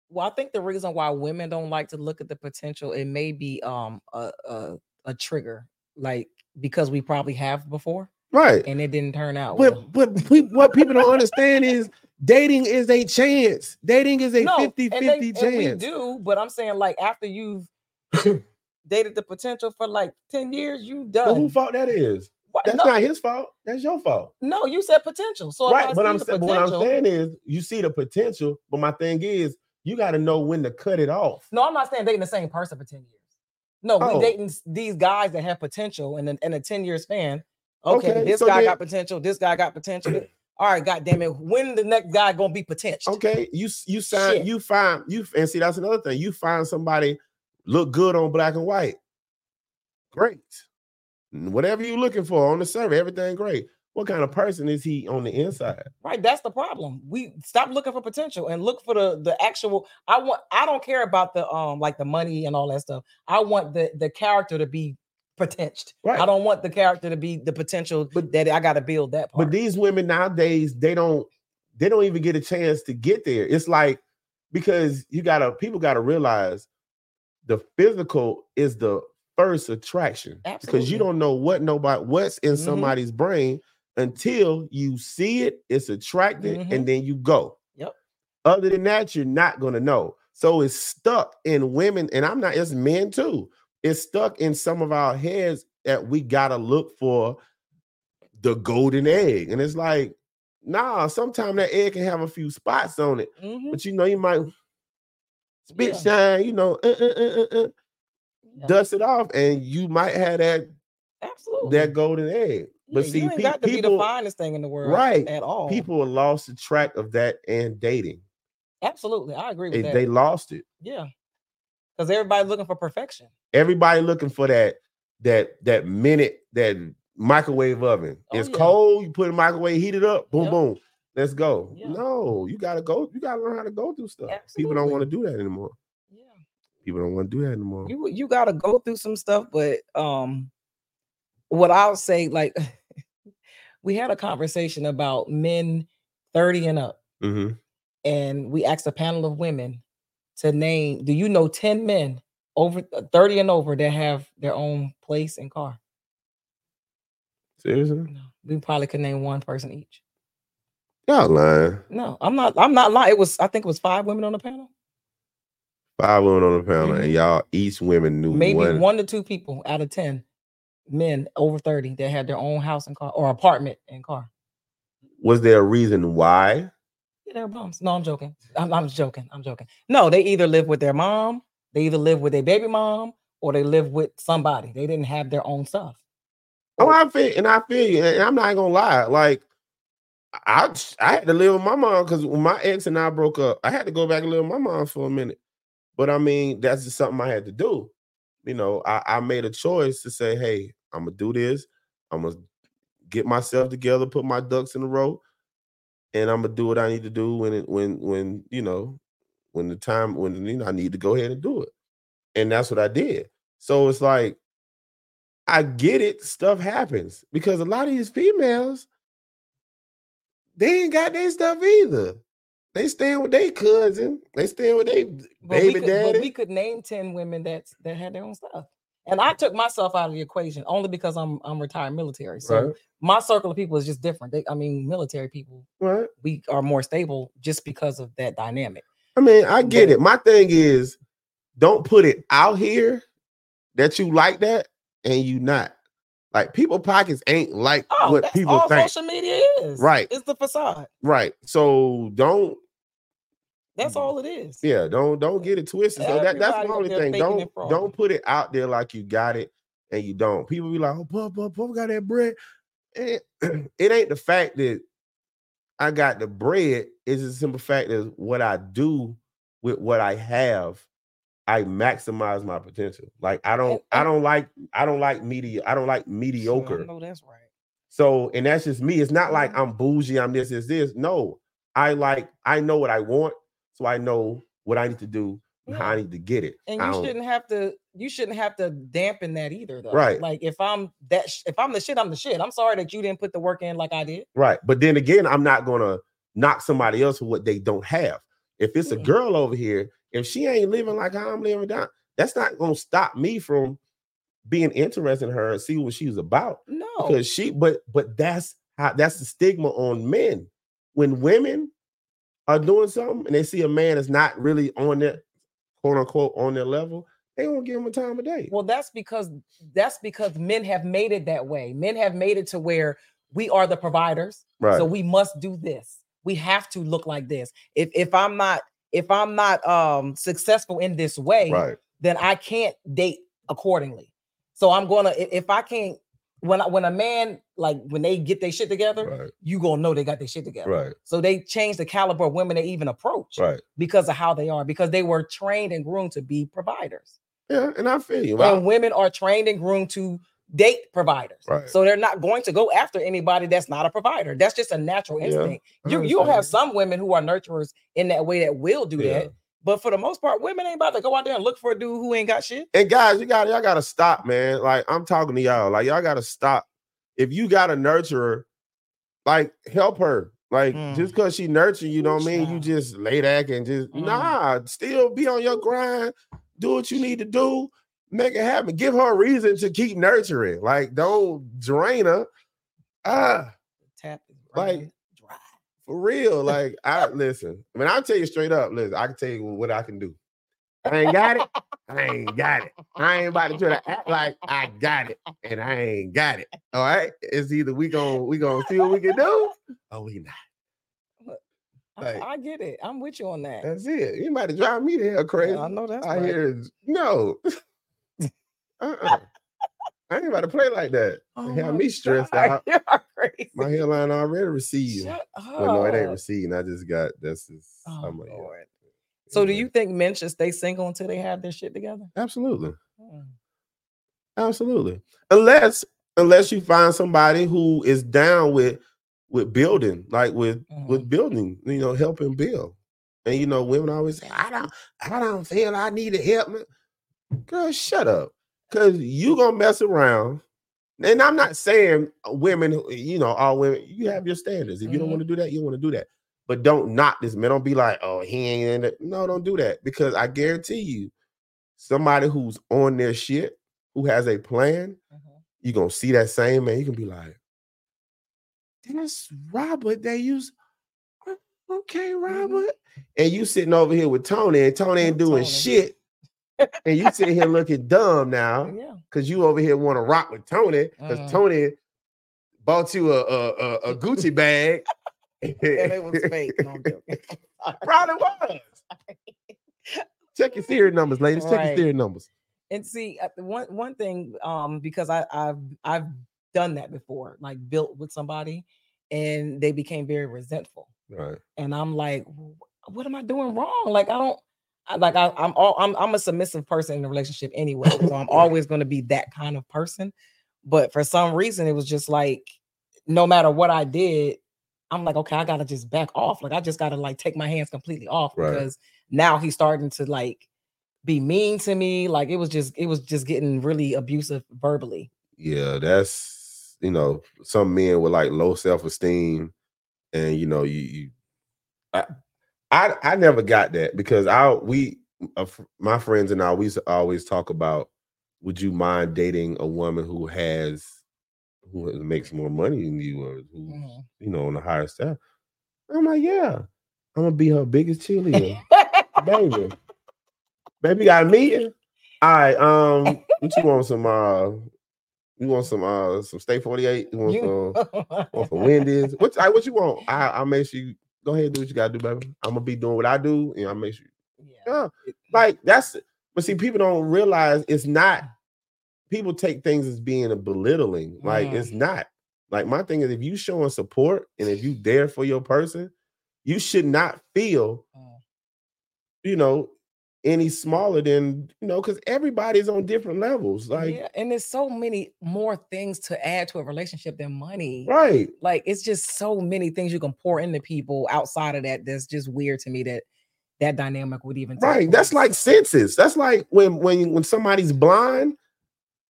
Well, I think the reason why women don't like to look at the potential, it may be um a a, a trigger, like because we probably have before Right. and it didn't turn out. well. But but what people don't understand is dating is a chance. Dating is a No, 50 and 50 they- and we chance. do, but I'm saying like after you've dated the potential for like 10 years, you But done. who fault that is? What? That's no, not his fault. That's your fault. no, you said potential. So right. But I'm saying but what I'm saying is you see the potential, but my thing is you got to know when to cut it off. No, I'm not saying dating the same person for 10 years. No, Oh. we dating these guys that have potential in a, in a 10 year span. Okay, Okay, this so guy then- got potential. This guy got potential. All right, God damn it. When the next guy gonna be potential? Okay, you you sign Shit. you find you and see that's another thing. You find somebody look good on black and white. Great. Whatever you're looking for on the survey, everything great. What kind of person is he on the inside? Right, that's the problem. We stop looking for potential and look for the the actual. I want. I don't care about the um like the money and all that stuff. I want the the character to be potential. Right. I don't want the character to be the potential But- that I got to build that part. But these women nowadays, they don't they don't even get a chance to get there. It's like because you gotta people gotta realize the physical is the first attraction Absolutely. because you don't know what nobody what's in Mhm. somebody's brain until you see it, it's attracted, Mhm. and then you go. Yep. Other than that, you're not gonna know. So it's stuck in women, and I'm not, it's men too. It's stuck in some of our heads that we gotta look for the golden egg. And it's like, nah, sometimes that egg can have a few spots on it, Mhm. but you know, you might spit Yeah. shine, you know, uh, uh, uh, uh, uh, Yeah, dust it off, and you might have that absolutely. that golden egg. But Yeah, see, you ain't pe- got to be the finest thing in the world, right, At all. people lost the track of that and dating. absolutely, I agree with They, that. they lost it. yeah, because everybody's looking for perfection. Everybody looking for that that that minute that microwave oven. Oh, it's yeah. cold. You put it the microwave, heat it up, boom, Yep. boom. Let's go. Yeah. No, you gotta go. You gotta learn how to go through stuff. People don't want to do that anymore. Yeah, People don't want to do that anymore. you you got to go through some stuff, but um, what I'll say, like, we had a conversation about men thirty and up. Mhm. and we asked a panel of women to name do you know 10 men over uh, 30 and over that have their own place and car Seriously? no we probably could name one person each Y'all lying. no i'm not i'm not lying it was i think it was five women on the panel Five women on the panel, Mhm. and y'all each women knew maybe one. one. to two people out of 10 men over 30 that had their own house and car or apartment and car Was there a reason why? Yeah, they're bums no i'm joking I'm, I'm joking i'm joking no they either live with their mom they either live with their baby mom or they live with somebody they didn't have their own stuff Oh, I feel and I feel you, and I'm not gonna lie. Like, I I had to live with my mom because when my ex and I broke up, I had to go back and live with my mom for a minute. But I mean, that's just something I had to do. You know, I, I made a choice to say, hey, I'm gonna do this. I'm gonna get myself together, put my ducks in a row, and I'm gonna do what I need to do when it when when you know when the time when you know I need to go ahead and do it. And that's what I did. So it's like I get it, stuff happens because a lot of these females, they ain't got their stuff either. They staying with their cousin, they staying with their baby could, daddy. But we could name 10 women that that had their own stuff. And I took myself out of the equation only because I'm I'm retired military. So right, my circle of people is just different. They, I mean, military people, right. We are more stable just because of that dynamic. I mean, I get But- it. My thing is, don't put it out here that you like that and you not. Like people pockets ain't like Oh, what people all think. social media is. Right. It's the facade. Right. So don't That's all it is. Yeah, don't don't get it twisted. So that, that's the only thing. Don't don't put it out there like you got it and you don't. People be like, oh, Puff, Puff, Puff got that bread. Eh, it ain't the fact that I got the bread. It's a simple fact that what I do with what I have, I maximize my potential. Like I don't, I don't like, I don't like media, I don't like mediocre. know that's right. So, and that's just me. It's not like Mhm. I'm bougie, I'm this, this, this. No, I like, I know what I want, so I know what I need to do how I need to get it. And you shouldn't have to. You shouldn't have to dampen that either, though. Right. Like if I'm that, sh- if I'm the shit, I'm the shit. I'm sorry that you didn't put the work in like I did. right. But then again, I'm not gonna knock somebody else for what they don't have. If it's a Mm-mm. girl over here, if she ain't living like how I'm living down, that's not gonna stop me from being interested in her and see what she's about. No. because she but but that's how that's the stigma on men when women are doing something and they see a man is not really on their quote unquote on their level they won't give them a time of day Well, that's because that's because men have made it that way. Men have made it to where we are the providers, right so we must do this. We have to look like this. If if I'm not if I'm not um successful in this way, right then I can't date accordingly. So I'm gonna if I can't when when a man like when they get their shit together, right you gonna know they got their shit together. right So they change the caliber of women they even approach right because of how they are, because they were trained and groomed to be providers. yeah and i feel you I- and women are trained and groomed to date providers. Right. So they're not going to go after anybody that's not a provider. That's just a natural instinct. I You you'll have some women who are nurturers in that way that will do Yeah. that. But for the most part, women ain't about to go out there and look for a dude who ain't got shit. And guys, you got y'all gotta stop, man. Like I'm talking to y'all. Like y'all gotta stop. If you got a nurturer, like help her. Like Mm. just because she nurturing, you know what I mean? You just lay back and just Mm. nah, still be on your grind, do what you need to do, make it happen. Give her a reason to keep nurturing. Like, don't drain her. Ah, Tap Like. For real. Like, I listen. I mean, I'll tell you straight up. Listen, I can tell you what I can do. I ain't got it. I ain't got it. I ain't about to try to act like I got it, and I ain't got it. All right. It's either we gonna we gonna see what we can do, or we not. I- Like- I, get it. I'm with you on that. That's it. You might drive me the hell crazy. I know that's I right. hear no. uh-uh. I ain't about to play like that. Oh have me stressed God, out. You are crazy. My hairline already receding. Shut up. Well, no, it ain't receding. I just got that's just. Oh, I'm like. Lord. So do you think men should stay single until they have their shit together? Absolutely. Mm. Absolutely. Unless unless you find somebody who is down with with building, like with Mhm. with building, you know, helping build. And you know, women always say, I don't I don't feel I need to help me. Girl, shut up. Cause you gonna mess around. And I'm not saying women, you know, all women, you have your standards. If you don't Mhm. want to do that, you want to do that. But don't knock this man. Don't be like, oh, he ain't in it. No, don't do that. Because I guarantee you, somebody who's on their shit, who has a plan, Mhm. you're gonna see that same man. You can be like, that's Robert. They use okay, Robert. And you sitting over here with Tony, and Tony ain't doing Tony. shit. And you sitting here looking dumb now Yeah. because you over here want to rock with Tony because Mhm. Tony bought you a, a, a, a Gucci bag. And it was fake. No. Probably was. Check your serial numbers, ladies. Check your Right. serial numbers. and see uh, one one thing um because i i've i've done that before like built with somebody and they became very resentful Right. and i'm like what am i doing wrong like i don't like I, i'm all I'm, I'm a submissive person in a relationship anyway so i'm always going to be that kind of person but for some reason it was just like no matter what i did i'm like okay i gotta just back off like i just gotta like take my hands completely off Right. because now he's starting to like be mean to me. Like it was just it was just getting really abusive verbally. Yeah, that's you know, some men with like low self-esteem, and you know, you, you I, I I never got that because I we uh, my friends and I we always talk about would you mind dating a woman who has who makes more money than you or who Mhm. you know on a higher staff? I'm like, yeah, I'm gonna be her biggest cheerleader, baby. Baby, got a meeting. All right, um, what you want? Some uh, you want some uh, some Steak 48? You want You- some? Want some Wendy's? What? I, what you want? I I'll make sure you go ahead and do what you gotta do, baby. I'm gonna be doing what I do, and I'll make sure. yeah. Yeah, like that's. But see, people don't realize it's not. People take things as being a belittling. Like Mm. it's not. Like my thing is, if you showing support and if you there for your person, you should not feel, Mm. you know, any smaller than you know, because everybody's on different levels. Like, yeah, and there's so many more things to add to a relationship than money. right. Like it's just so many things you can pour into people outside of that. That's just weird to me that that dynamic would even take Right. That's like senses. That's like when when when somebody's blind,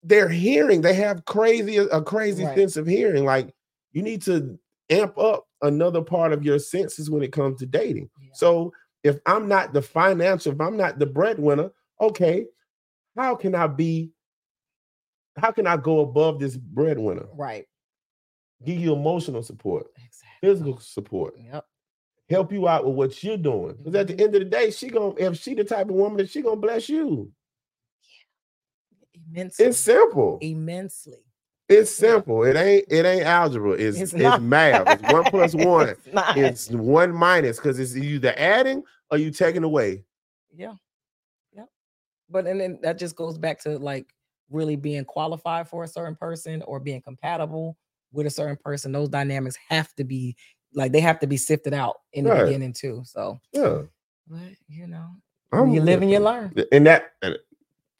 they're hearing. They have crazy a crazy Right. sense of hearing. Like you need to amp up another part of your senses when it comes to dating. Yeah. So if I'm not the financial, if I'm not the breadwinner, okay, how can I be? How can I go above this breadwinner? right. Give you emotional support, Exactly. physical support, Yep. help you out with what you're doing. Because at the Mhm. end of the day, she gonna if she the type of woman that she gonna bless you. Yeah. Immensely. It's simple. immensely. It's simple. It ain't it ain't algebra. It's It's it's, math. It's one plus one. It's. It's one minus because it's either adding or you taking away. Yeah. Yeah. But and then that just goes back to like really being qualified for a certain person or being compatible with a certain person. Those dynamics have to be like they have to be sifted out in the Right. beginning too. So, Yeah. but you know, I'm you live and you learn. And that and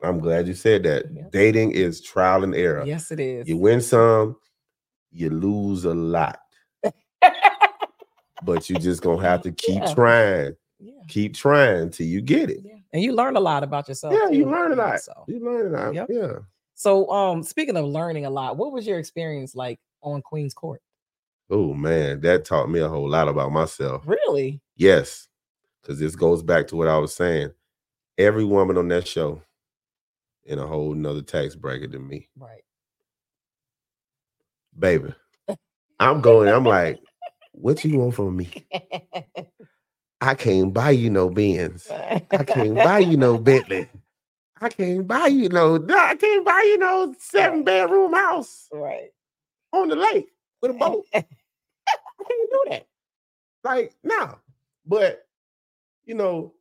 I'm glad you said that. Yeah. Dating is trial and error. Yes, it is. You win some, you lose a lot. But you just gonna have to keep Yeah. trying Yeah. Keep trying till you get it. And you learn a lot about yourself. Yeah, you learn a lot. So. You learn it out. Yep. Yeah. so um speaking of learning a lot, what was your experience like on Queen's Court? Oh man, that taught me a whole lot about myself. Really? Yes, because this goes back to what I was saying. Every woman on that show in a whole nother tax bracket than me, Right. baby. I'm going. I'm like, what you want from me? I can't buy you no Benz. I can't buy you no Bentley. I can't buy you no. I can't buy you no seven bedroom house right. on the lake with a boat. I can't do that. Like, no. But you know,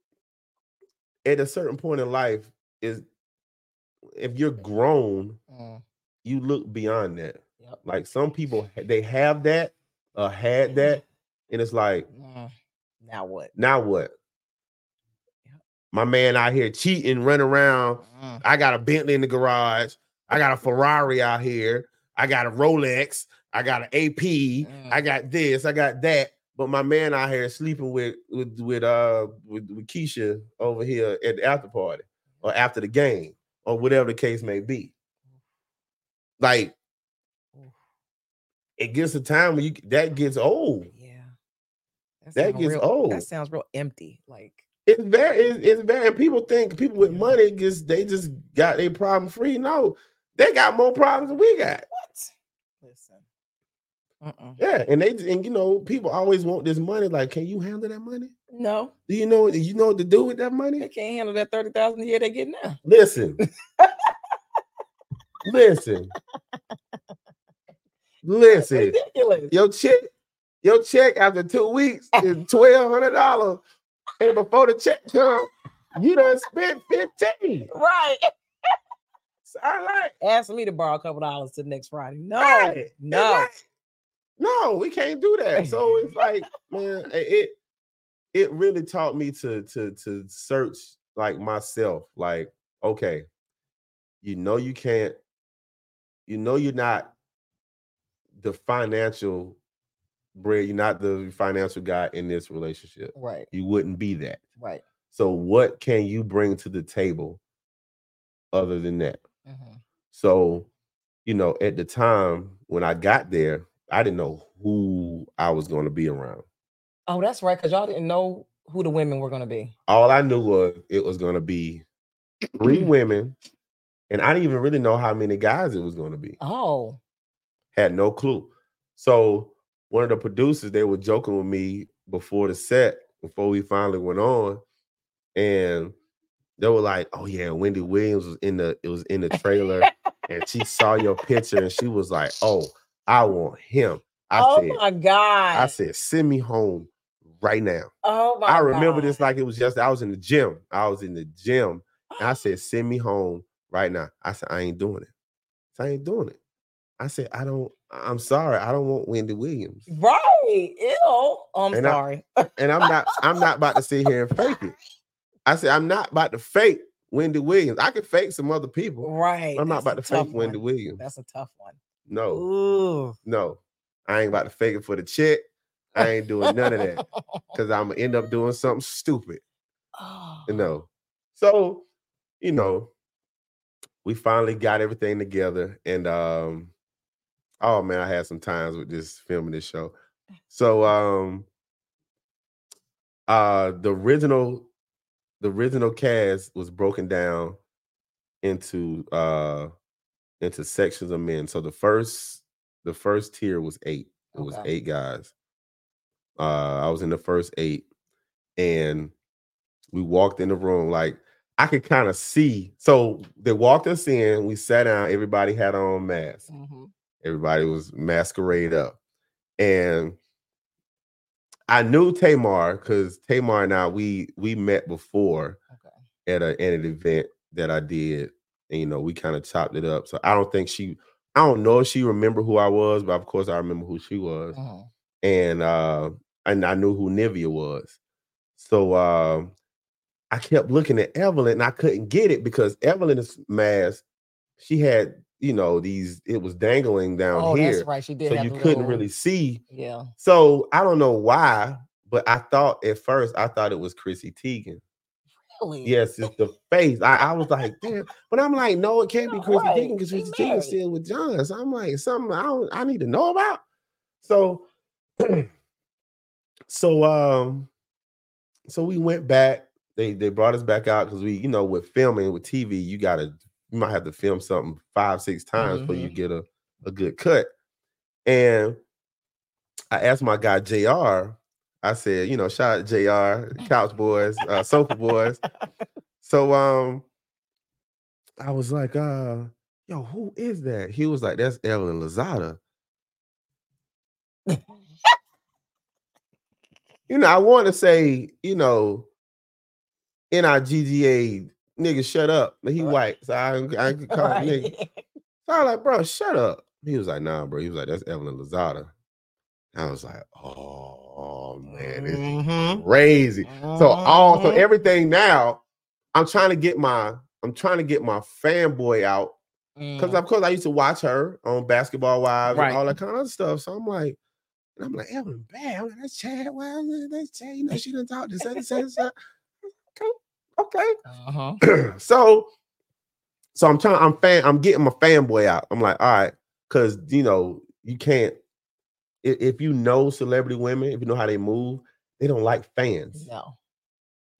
at a certain point in life, is if you're grown, Mm, you look beyond that. yep. Like some people, they have that, uh, had that, and it's like, Mm. Now what? now what? Yep. My man out here cheating, running around. Mm, I got a Bentley in the garage. I got a Ferrari out here. I got a Rolex. I got an AP. I Mm. got this. I got that. But my man out here sleeping with with with uh with, with Keisha over here at the after party or after the game or whatever the case may be. Like it gets a time when you that gets old. Yeah. That gets real, old. That sounds real empty. Like It's very it's, it's very people think people with money just they just got their problem free. No, they got more problems than we got. what? Listen. Mm-mm. Yeah, and they and you know people always want this money. Like, can you handle that money? No, Do you know you know what to do with that they money? can't handle that thirty thousand a year they get now. Listen, listen, listen. Ridiculous. Your check, your check after two weeks is twelve hundred dollars, and before the check come, you done spent fifteen. Right. So I like Ask me to borrow a couple dollars to next Friday. No, Right. No. like, no, we can't do that. So it's like, man, it it really taught me to to to search like myself. Like, okay, you know you can't, you know you're not the financial bread, you're not the financial guy in this relationship. Right, You wouldn't be that. right. So what can you bring to the table other than that? Mhm. So, you know, at the time when I got there, I didn't know who I was going to be around. Oh, that's right. Because y'all didn't know who the women were going to be. All I knew was it was going to be three women, and I didn't even really know how many guys it was going to be. Oh, Had no clue. So one of the producers, they were joking with me before the set, before we finally went on, and they were like, "Oh yeah, Wendy Williams was in the it was in the trailer, and she saw your picture, and she was like, "Oh, I want him." I said, oh said, my God. I said, send me home right now. oh my I remember God. this like it was just I was in the gym. I was in the gym. And I said, send me home right now. I said, I ain't doing it. I ain't doing it. I said, I don't, I'm sorry. I don't want Wendy Williams. Right. Ew. Oh, I'm And I- sorry. And I'm not, I'm not about to sit here and fake it. I said, I'm not about to fake Wendy Williams. I can fake some other people. right. I'm not about to fake tough Wendy. Williams. That's a tough one. No, Ooh. no. I ain't about to fake it for the check. I ain't doing none of that. Because I'm gonna end up doing something stupid. Oh. you know. So, you know, we finally got everything together, and um, oh man, I had some times with this filming this show. So, um, uh, the original, the original cast was broken down into uh into sections of men. So the first, the first tier was eight. It was eight guys. Uh, I was in the first eight, and we walked in the room like I could kind of see. So they walked us in. We sat down. Everybody had on masks. Mhm. Everybody was masquerade up, and I knew Tamar because Tamar and I we we met before Okay. at, a, at an event that I did, and you know we kind of chopped it up. So I don't think she. I don't know if she remember who I was, but of course I remember who she was Mhm. and uh and I knew who Nivea was. So um I kept looking at Evelyn and I couldn't get it because Evelyn's mask, she had, you know, these it was dangling down Oh, here. that's right. She did. So you couldn't little- really see. Yeah. So I don't know why, but I thought at first I thought it was Chrissy Teigen. Really? Yes, it's the face. I, I was like, damn, but I'm like, no, it can't be No, Chrissy right. Teigen because Chrissy Teigen's still with John. So I'm like, something I don't, I need to know about. So, so um, so we went back. They they brought us back out because we, you know, with filming with TV, you gotta you might have to film something five six times before you Mhm. get a a good cut. And I asked my guy Jr. I said, you know, shout out Jr. Couch Boys, uh, Sofa Boys. So um, I was like, uh, yo, who is that? He was like, that's Evelyn Lozada. you know, I want to say, you know, in our GGA, nigga, shut up. But he Right. white, so I, I could call him nigga. So I was like, bro, shut up. He was like, nah, bro. He was like, that's Evelyn Lozada. I was like, oh man, is Mhm. crazy. So all so Mhm. everything now, I'm trying to get my I'm trying to get my fanboy out because Mm. of course I used to watch her on Basketball Wives Right. and all that kind of stuff. So I'm like, and I'm like, Evelyn bad. I'm like, that's Chad. Well, that's Chad. You know, she didn't talk this, this, this, this. Okay, okay. Uh-huh. so so I'm trying, I'm fan, I'm getting my fanboy out. I'm like, all right, because you know, you can't if, if you know celebrity women, if you know how they move, they don't like fans. No,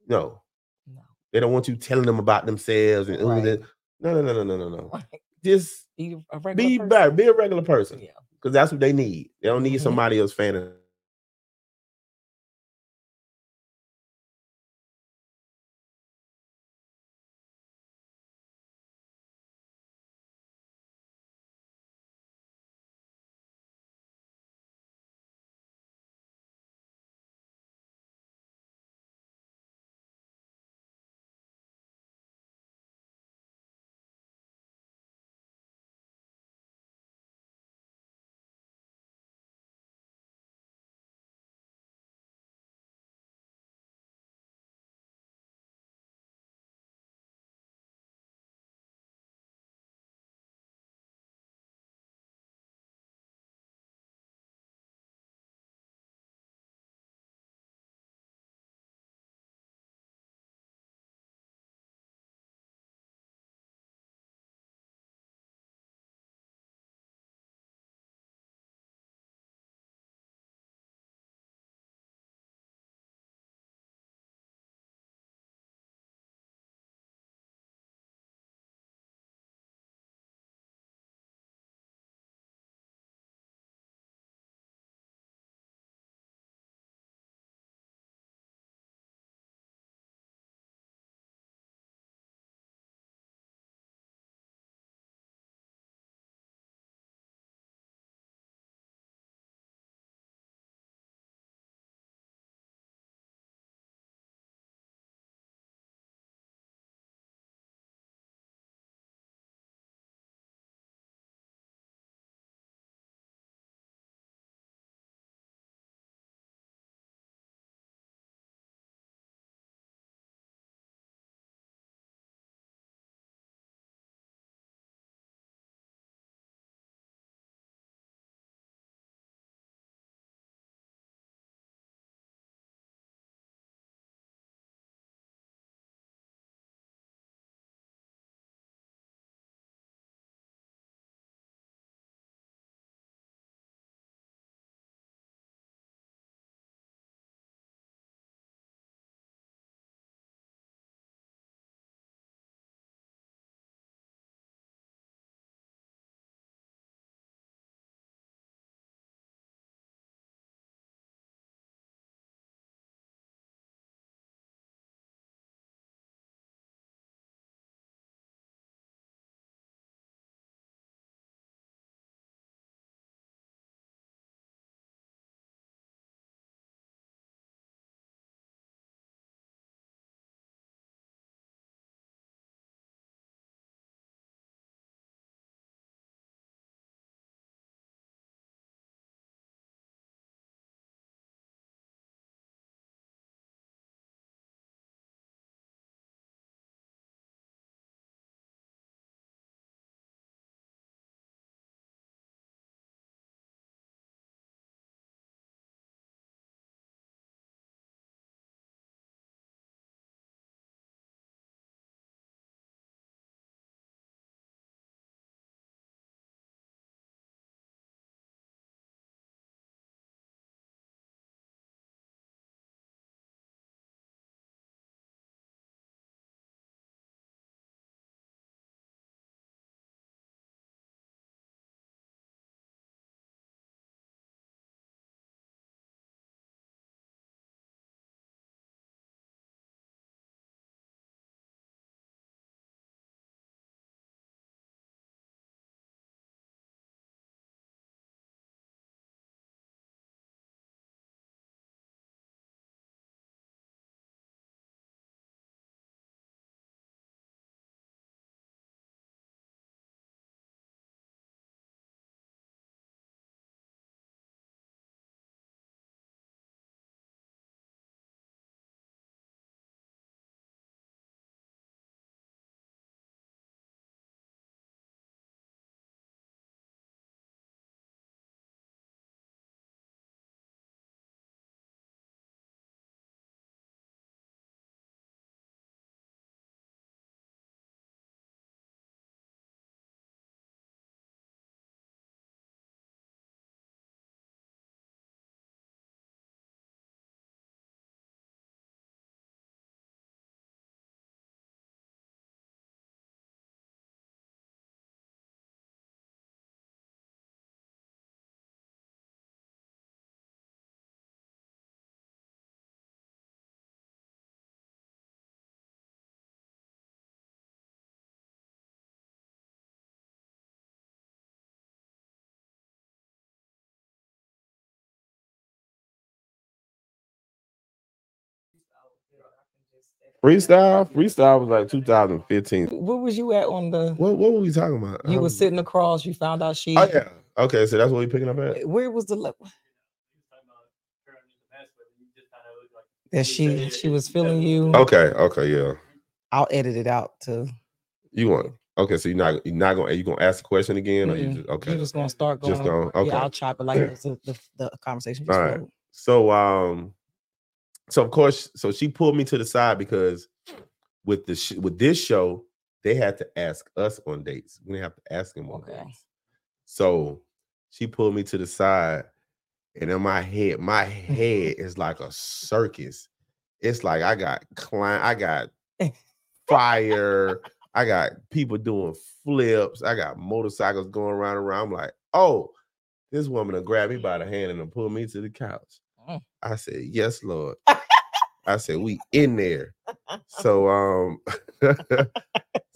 No, no. they don't want you telling them about themselves and Right. no, no, no, no, no, no, no. Right. Just Be a regular be person. be a regular person Yeah. Because that's what they need. They don't need Mhm. somebody else fanning Freestyle, freestyle was like 2015. What was you at on the? What what were we talking about? You Um, was sitting across. You found out she. Oh yeah. Okay, so that's what we picking up at. Where was the? le- That she she was feeling you. Okay, okay, yeah. I'll edit it out too. You want okay? So you're not you're not gonna you gonna ask the question again, or you just okay? You're just gonna start going. Just going. Okay. Yeah, I'll chop it like the, the, the conversation. just All right. So um, so of course, so she pulled me to the side because with the sh- with this show, they had to ask us on dates. We didn't have to ask them on Okay. dates. So she pulled me to the side, and in my head, my head is like a circus. It's like I got climb, I got fire, I got people doing flips, I got motorcycles going around and around. I'm like, oh, this woman will grab me by the hand and pull me to the couch. Mm. I said, yes, Lord. I said, we in there. So um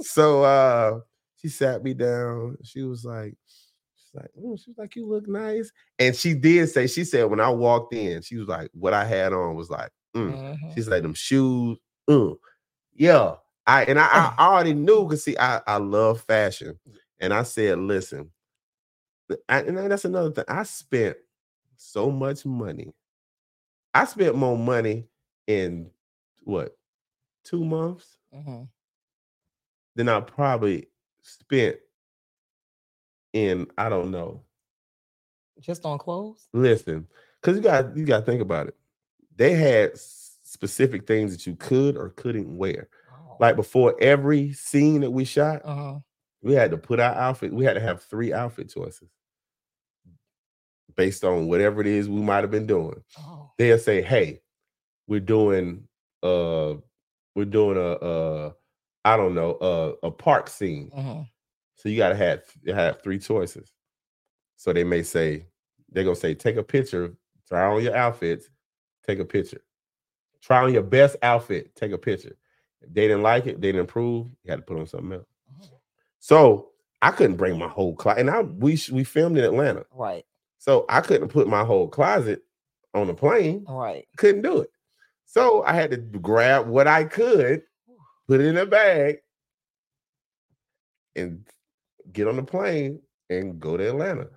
so uh she sat me down. She was like, she's like, oh, she was like, you look nice. And she did say, she said when I walked in, she was like, what I had on was like, mm. Mhm. She's like them shoes. Uh, yeah. I and I, I already knew because see, I, I love fashion. And I said, listen, I- and that's another thing. I spent so much money. I spent more money in what two months Mhm. than I probably spent in I don't know. Just on clothes. Listen, because you got you got to think about it. They had specific things that you could or couldn't wear. Oh. Like before every scene that we shot, Uh-huh. we had to put our outfit. We had to have three outfit choices based on whatever it is we might have been doing. Oh. They'll say, "Hey, we're doing uh, we're doing a uh, I don't know uh, a park scene." Mhm. So you gotta have you have three choices. So they may say they're gonna say, take a picture, try on your outfits, take a picture. Try on your best outfit, take a picture. If they didn't like it, they didn't approve, you had to put on something else. Oh. So I couldn't bring my whole closet, and I we we filmed in Atlanta, Right. so I couldn't put my whole closet on the plane. Right. Couldn't do it. So I had to grab what I could, put it in a bag, and get on the plane and go to Atlanta.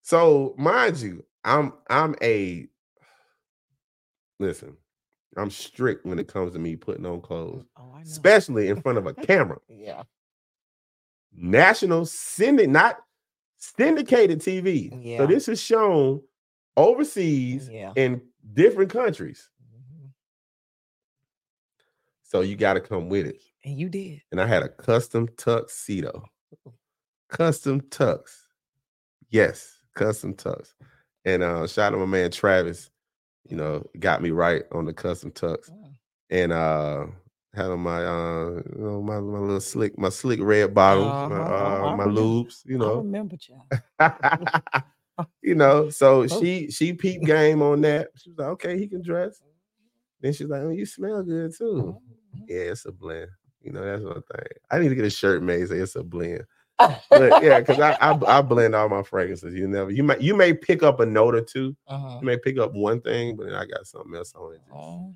So mind you, I'm I'm a listen, I'm strict when it comes to me putting on clothes, Oh, especially in front of a camera. Yeah. National syndicate, not syndicated TV. Yeah. So this is shown overseas Yeah. in different countries. So you got to come with it. And you did. and I had a custom tuxedo. Custom tux. Yes, custom tux. And uh shout out to my man Travis, you know, got me right on the custom tux. Mm. And uh had on my uh you know my, my little slick my slick red bottles, my, Uh-huh, uh, I my lubes, you I know. remember, child. you know, so Oh. she she peeped game on that. She was like, okay, he can dress. Then she's like, oh, you smell good too. Mhm. Yeah, it's a blend. You know, that's one thing. I need to get a shirt made. Say it's a blend. But yeah, because I, I I blend all my fragrances. You never you might you may pick up a note or two. Uh-huh. You may pick up one thing, but then I got something else on it. Oh,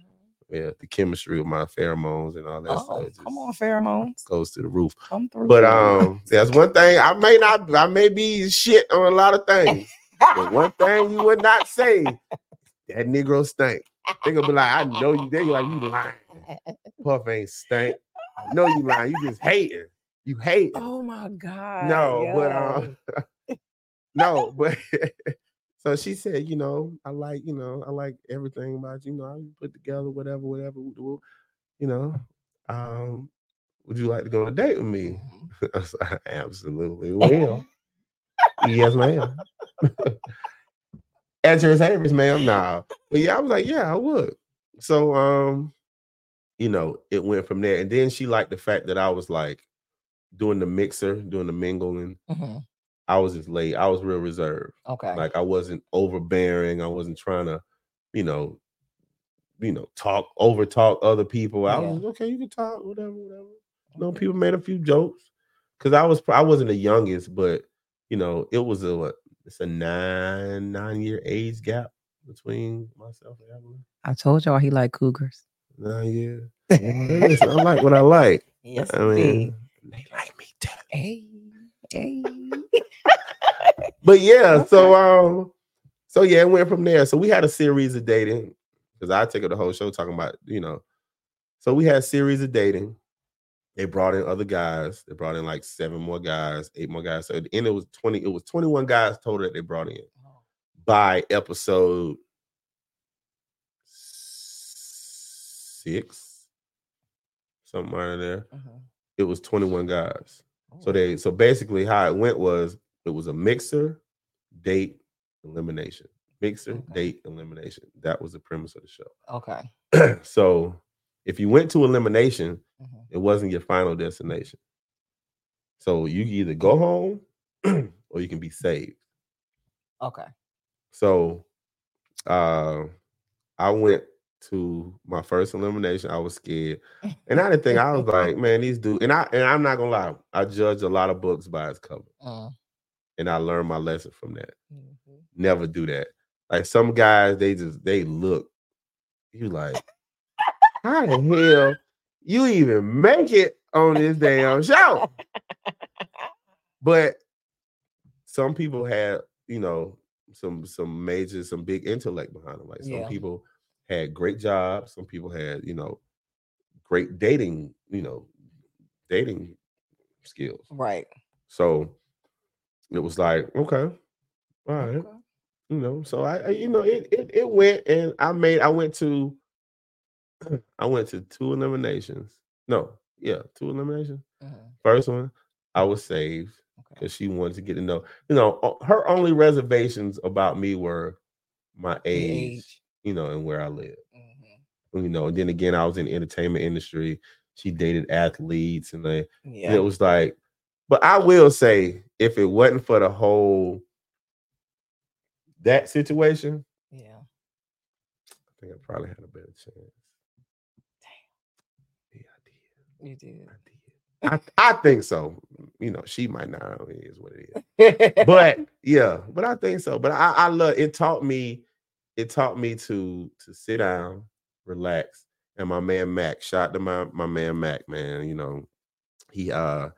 Yeah, the chemistry of my pheromones and all that stuff oh, just come on, pheromones. goes to the roof. Come through. But um, that's one thing I may not I may be shit on a lot of things. But one thing you would not say, that Negro stink. They gonna be like, I know you. They like you lying. Puff ain't stink. I know you lying. You just hating. You hate. oh my God. No, but yo. um, no, but so she said, you know, I like, you know, I like everything about you. You know, I put together whatever, whatever. You know, um, would you like to go on a date with me? I was like, absolutely will. yes, ma'am. At your service, ma'am. Nah. But yeah, I was like, yeah, I would. So um, you know, it went from there. And then she liked the fact that I was like doing the mixer, doing the mingling. Mhm. I was just late. I was real reserved. Okay. Like I wasn't overbearing. I wasn't trying to, you know, you know, talk over talk other people. I was okay. You can talk, whatever, whatever. You know, people made a few jokes because I was I wasn't the youngest, but you know, it was a what? It's a nine nine year age gap between myself and Evelyn. I told y'all he like cougars. Nah, yeah. Listen, I like what I like. Yes, I mean, they like me too. Hey, hey. But yeah, so um, so yeah, it went from there. So we had a series of dating because I take up the whole show talking about you know. So we had a series of dating. They brought in other guys. They brought in like seven more guys, eight more guys. So at the end, it was twenty. It was twenty one guys total that they brought in by episode six, something right there. Mhm. It was twenty one guys. So Oh, they so basically how it went was it was a mixer, date, elimination. Mixer, Okay. date, elimination. That was the premise of the show. okay. so if you went to elimination, Mhm. it wasn't your final destination. So you either go home or you can be saved. Okay. So uh I went to my first elimination. I was scared. And I didn't think I was like, man, these dudes, and I and I'm not gonna lie, I judge a lot of books by its cover. Mm, And I learned my lesson from that. mhm. Never do that. Like some guys, they just they look. You like, how the hell you even make it on this damn show? But some people had, you know, some some major, some big intellect behind them. Like some Yeah. people had great jobs, some people had, you know, great dating, you know, dating skills. Right. So it was like, okay, all right Okay. you know so i, I you know it, it it went and i made i went to i went to two eliminations no yeah two eliminations Mhm. first one i was saved Okay. because she wanted to get to know you know her only reservations about me were my age, age. you know and where i live Mhm. you know and then again i was in the entertainment industry she dated athletes and they Yeah. it was like but i will say if it wasn't for the whole that situation yeah. I think I probably had a better chance. Yeah, I You did. I did. I, I think so. You know, she might not know it is what it is. But yeah, but I think so. But I, I love it taught me, it taught me to to sit down, relax. And my man Mac, shout out to my, my man Mac, man. You know, he uh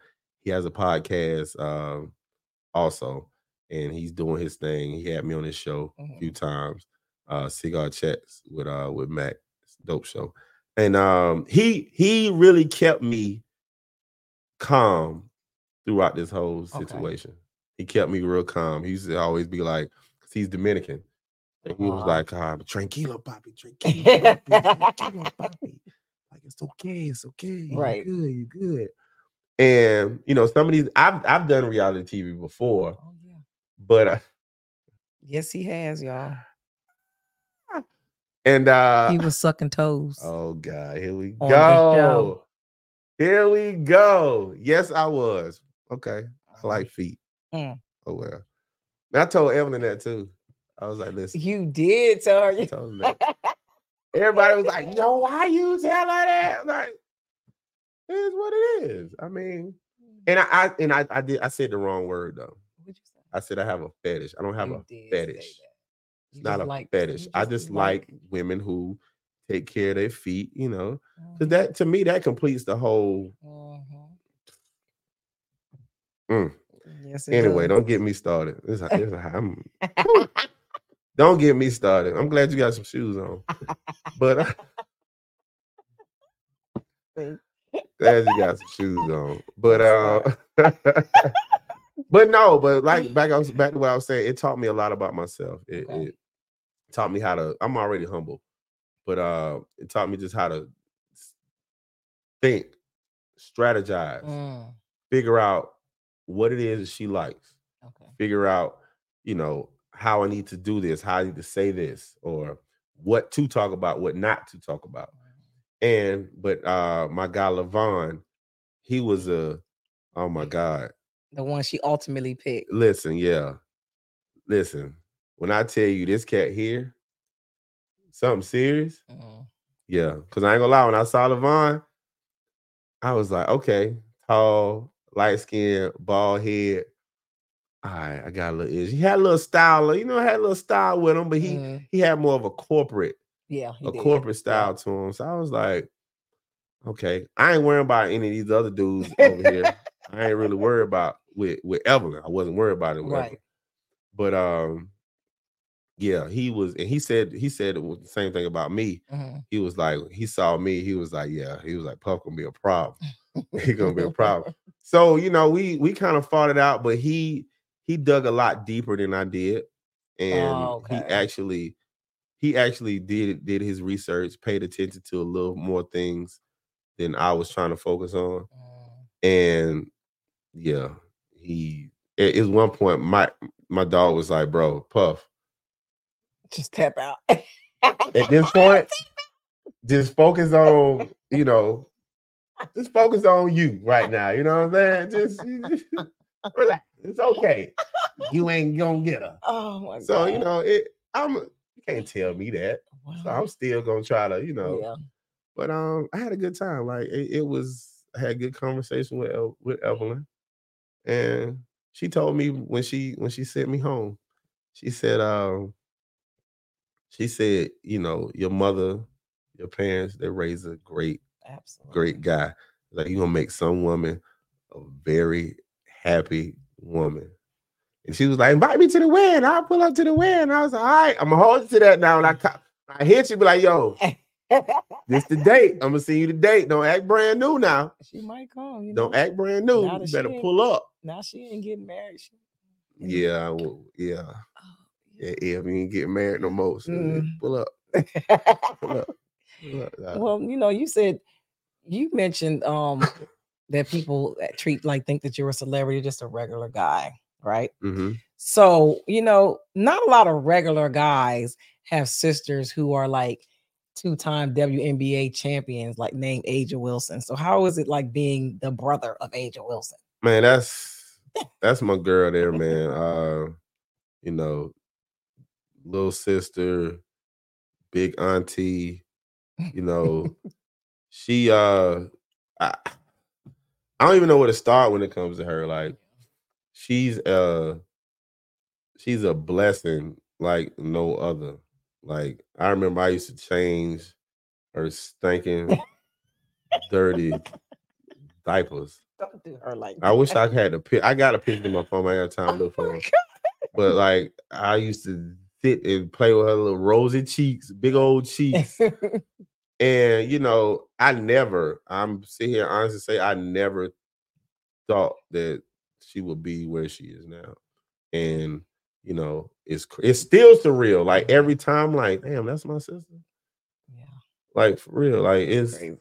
he has a podcast um also, and he's doing his thing. He had me on his show a few times. Uh cigar chats with uh with Mac. Dope show. And um he he really kept me calm throughout this whole Okay. situation. He kept me real calm. He used to always be like, 'cause he's Dominican. And he was Uh-huh. like, ah, tranquilo, papi, tranquilo, papi, tranquilo, papi. Like it's okay, it's okay. Right. good, you're good. And you know, some of these I've I've done reality TV before, Oh yeah. but uh, Yes, he has, y'all. And uh He was sucking toes. oh god, here we On go. Here we go. Yes, I was. Okay. I like feet. Mm. Oh well. And I told Evelyn that too. I was like, listen, You did tell her. I told him that. Everybody was like, yo, why you tell her that? I'm like, it is what it is. I mean, and I, I and I, I did I said the wrong word though. What'd you say? I said I have a fetish. I don't have You a did say fetish. It's not a like- fetish. you I just like women who take care of their feet, you know. Because that to me, that completes the whole Mhm. Mm. Yes, anyway, does. don't get me started. This, this, I'm, don't get me started. I'm glad you got some shoes on. But uh, glad you got some shoes on. But uh but no, but like back I was back to what I was saying, it taught me a lot about myself. It, Okay. it taught me how to I'm already humble, but uh it taught me just how to think, strategize, Mm, figure out what it is that she likes, okay. figure out, you know, how I need to do this, how I need to say this, or what to talk about, what not to talk about. And but uh my guy Levon, he was a oh my god. The one she ultimately picked. Listen, yeah. Listen, when I tell you this cat here, something serious, Mm, yeah. Cause I ain't gonna lie, when I saw Levon, I was like, okay, tall, light skin, bald head. All right, I got a little itch. He had a little style, you know, had a little style with him, but he mm, he had more of a corporate Yeah, a did. corporate style to him. So I was like, okay, I ain't worrying about any of these other dudes over here. I ain't really worried about with with Evelyn. I wasn't worried about it with Right. Evelyn. But um, yeah, he was, and he said he said the same thing about me. Mhm. He was like, he saw me, he was like, yeah, he was like, Puff gonna be a problem. he gonna be a problem. So you know, we we kind of fought it out, but he he dug a lot deeper than I did, and Oh, he actually he actually did did his research, paid attention to a little more things than I was trying to focus on, Mm. and yeah, he at, at one point my my dog was like, bro, Puff. Just tap out. At this point, just focus on you know, just focus on you right now. You know what I'm saying? Just, just relax. It's okay. You ain't gonna get her. oh my god. So you know, it. I'm. You can't tell me that. So I'm still gonna try to, you know. yeah. But um, I had a good time. Like it, it was. I had a good conversation with El, with Evelyn, and she told me when she when she sent me home, she said, um, she said, you know, your mother, your parents, they raised a great Absolutely. great guy. Like you're gonna make some woman a very happy woman. And she was like, invite me to the wedding. I'll pull up to the wedding. I was like, all right, I'm gonna hold you to that now. And I, I hit you, be like, yo, this the date. I'm gonna see you the date. Don't act brand new now. she might come. You know? Don't act brand new. You better pull up. Now she ain't getting married. She, Yeah, I will- yeah, yeah, yeah. We ain't getting married no more. So Mm. pull up. Pull up. Pull up. Well, you know, you said you mentioned um that people that treat like think that you're a celebrity, just a regular guy, right? mhm. So, you know, not a lot of regular guys have sisters who are like two-time WNBA champions, like named A'ja Wilson. So, how is it like being the brother of A'ja Wilson? Man, that's that's my girl there, man. Uh, you know, little sister, big auntie, you know, she uh I, I don't even know where to start when it comes to her. Like she's uh she's a blessing like no other. Like I remember I used to change her stinking dirty diapers. Don't do her like I wish I had a pic. I got a picture in my phone. I got time to look for 'em. But like I used to sit and play with her little rosy cheeks, big old cheeks. and you know, I never, I'm sitting here honestly say I never thought that she would be where she is now. And you know, it's it's still surreal. Like every time, like, damn, that's my sister. yeah, Like for real. Like it's crazy.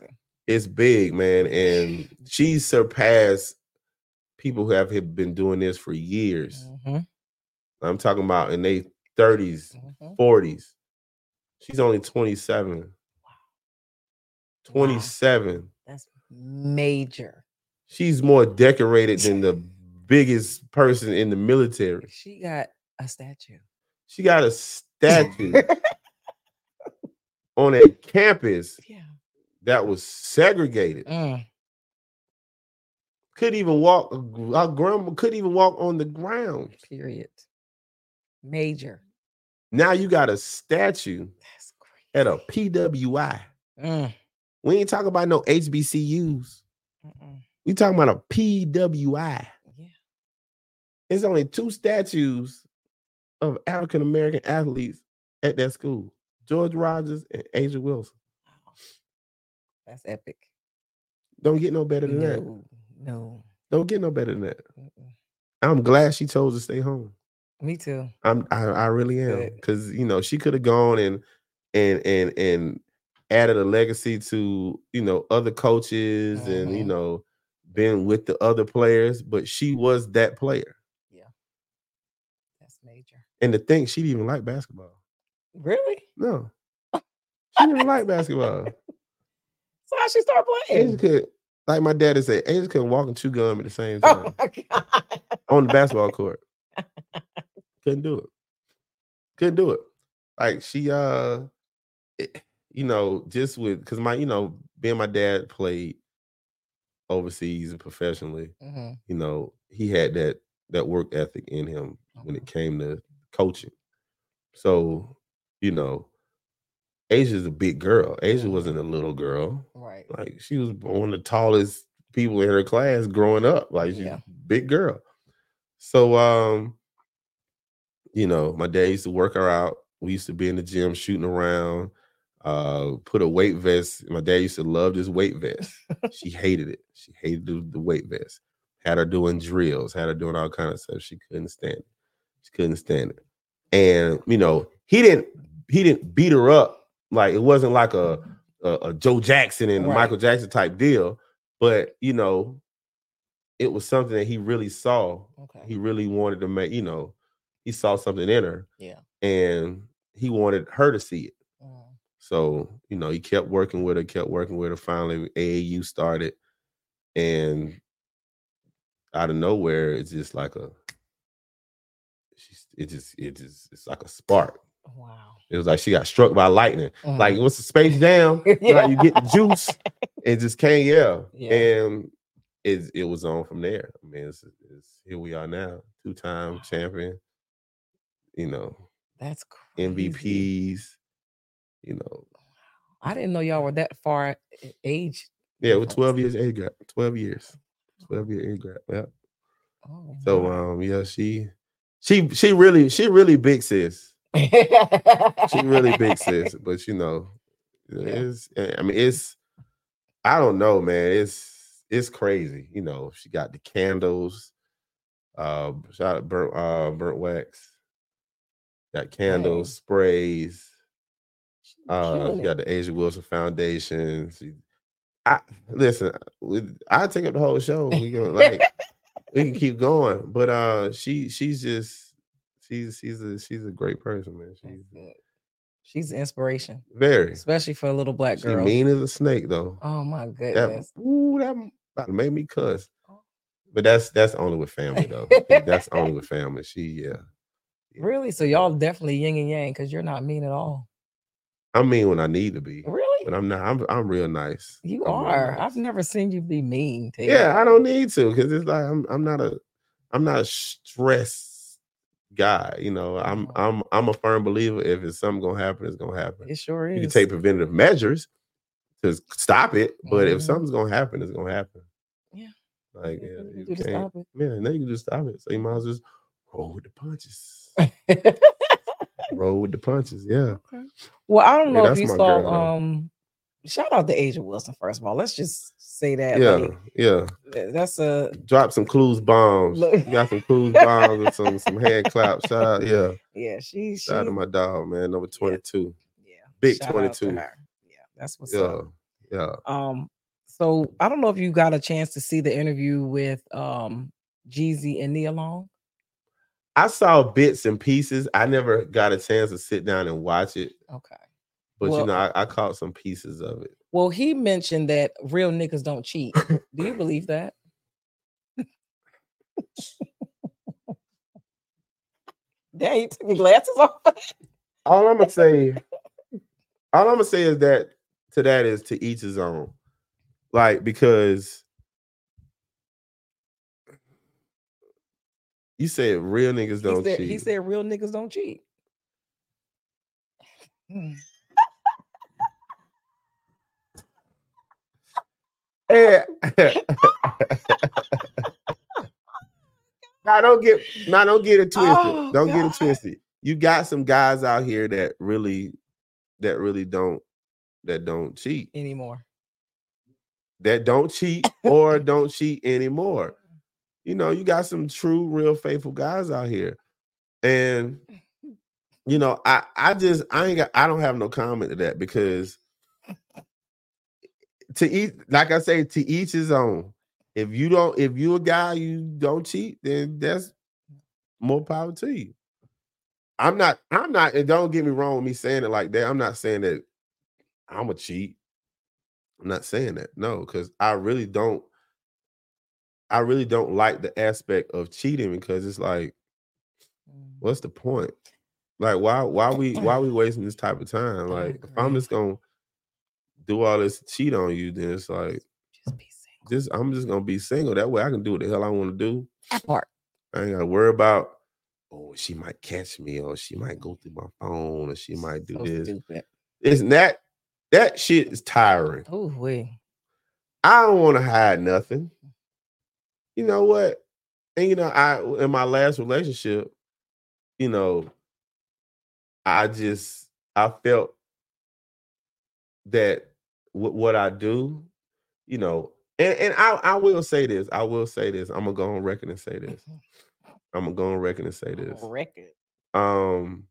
it's big, man. And she surpassed people who have been doing this for years. Mhm, I'm talking about in their 30s, mhm. 40s. She's only 27. Wow. 27. That's major. She's more decorated than the biggest person in the military. She got a statue. She got a statue on a campus yeah. that was segregated. Mm. Couldn't even walk. Our grandma couldn't even walk on the ground. Period. Major. Now you got a statue at a PWI. Mm, We ain't talking about no HBCUs. mm-mm. We talking about a PWI. Yeah. There's only two statues of African American athletes at that school: George Rogers and A'ja Wilson. Wow. That's epic. Don't get no better than that. No, no. Don't get no better than that. mm-mm. I'm glad she chose to stay home. Me too. I'm I, I really am because you know she could have gone and and and and added a legacy to you know other coaches and you Mhm. know been with the other players, but she was that player. Yeah, that's major. And to think she didn't even like basketball. Really? No, she didn't like basketball. So how she start A'ja playing? could, like my daddy said, A'ja couldn't walk and chew gum at the same Oh time god. on the basketball court. Couldn't do it. Couldn't do it. Like she, uh, it- you know, just with because my, you know, being my dad played overseas and professionally. Mhm, You know, he had that that work ethic in him when it came to coaching. So, you know, A'ja's a big girl. A'ja wasn't a little girl. Right. Like she was one of the tallest people in her class growing up. Like she's Yeah. a big girl. So um, you know, my dad used to work her out. We used to be in the gym shooting around, uh, put a weight vest. My dad used to love this weight vest. she hated it. She hated the, the weight vest. Had her doing drills, had her doing all kind of stuff. She couldn't stand it. She couldn't stand it. And you know, he didn't he didn't beat her up like it wasn't like a a, a Joe Jackson and Right. Michael Jackson type deal, but you know, it was something that he really saw. Okay. He really wanted to make, you know, he saw something in her Yeah. and he wanted her to see it. Mm. So, you know, he kept working with her, kept working with her. Finally, AAU started, and out of nowhere, it's just like a, she's, it just, it just, it's like a spark. Wow. It was like she got struck by lightning. Mhm. Like what's the space jam? yeah. Like you get the juice, it just can't yell. Yeah. And it it was on from there. I mean, it's, it's here we are now, two time Wow. champion. You know, That's crazy. MVPs. You know, I didn't know y'all were that far age. Yeah, difference. 12 years age gap. 12 years. 12 year age gap. Yeah. Oh, So wow. um yeah, she she she really she really big sis. She really big sis, but you know, it's eh, I mean it's I don't know, man. It's it's crazy. You know, she got the candles. Uh shout out burnt uh burnt wax. Got candles, sprays. Uh, got the A'ja Wilson Foundation. She, I listen. with- I take up the whole show. We go like we can keep going, but uh, she she's just she's she's a she's a great person, man. She's. She's an inspiration, very. especially for a little black She girl. mean as a snake though. Oh my That goodness. ooh, that to me cuss. Oh. But that's that's only with family though. that's only with family. She yeah. Really? So y'all definitely yin and yang because you're not mean at all. I mean when I need to be, Really? but I'm not. I'm I'm real nice. You I'm are. nice. I've never seen you be mean to Yeah, I don't need to because it's like I'm I'm not a I'm not a stress guy. You know, I'm. I'm I'm a firm believer if it's something gonna happen, it's gonna happen. It sure is. You can take preventative measures to stop it, but if Mhm. something's gonna happen, it's gonna happen. Yeah. Like yeah, you can you do to can't. stop it. Yeah, now you can just stop it. So you might as well just roll with the punches. roll with the punches. Yeah. Okay. Well, I don't Yeah, know if you saw. girl, um, shout out to A'ja Wilson first of all. Let's just say that. Yeah. like, Yeah. that's a Drop some clues bombs. Look. You got some clues bombs and some some hand claps. Shout out. Yeah. yeah. She she Shout out to my dog, man. Number 22. yeah. Big shout out to 22. Yeah, that's what's Yeah. up. Yeah. Um, so I don't know if you got a chance to see the interview with um Jeezy and Nia Long. I saw bits and pieces. I never got a chance to sit down and watch it, Okay. but Well- you know, I, I caught some pieces of it. Well, he mentioned that real niggas don't cheat. Do you believe that? Dang, you took your glasses off. All I'm gonna say, all I'm gonna say is that to that is to each his own. Like because you said real niggas He don't said, cheat. he said real niggas don't cheat. Hmm. Now don't get now don't get it twisted. Oh, don't get God. it twisted. You got some guys out here that really that really don't that don't cheat. anymore. That don't cheat or don't cheat anymore. You know, you got some true, real faithful guys out here. And you know, I I just I ain't got I don't have no comment to that because to eat like I say to each his own. If you don't if you a guy you don't cheat, then that's more power to you. I'm not I'm not and don't get me wrong with me saying it like that. I'm not saying that I'm a cheat. I'm not saying that. No, because I really don't I really don't like the aspect of cheating because it's like Mm. what's the point? Like why why we why we wasting this type of time? Like if I'm just gonna do all this cheat on you, then it's like Just be single. just I'm just gonna be single. That way I can do what the hell I want to do. That part. I ain't gotta worry about oh she might catch me or she might go through my phone or she might do So this. stupid. It's that that shit is tiring. Oh wait. I don't want to hide nothing. You know what? And you know, I in my last relationship, you know, I just I felt that w- what I do, you know, and, and I, I will say this. I will say this. I'm gonna go on record and say this. I'm gonna go on record and say this. Record. Um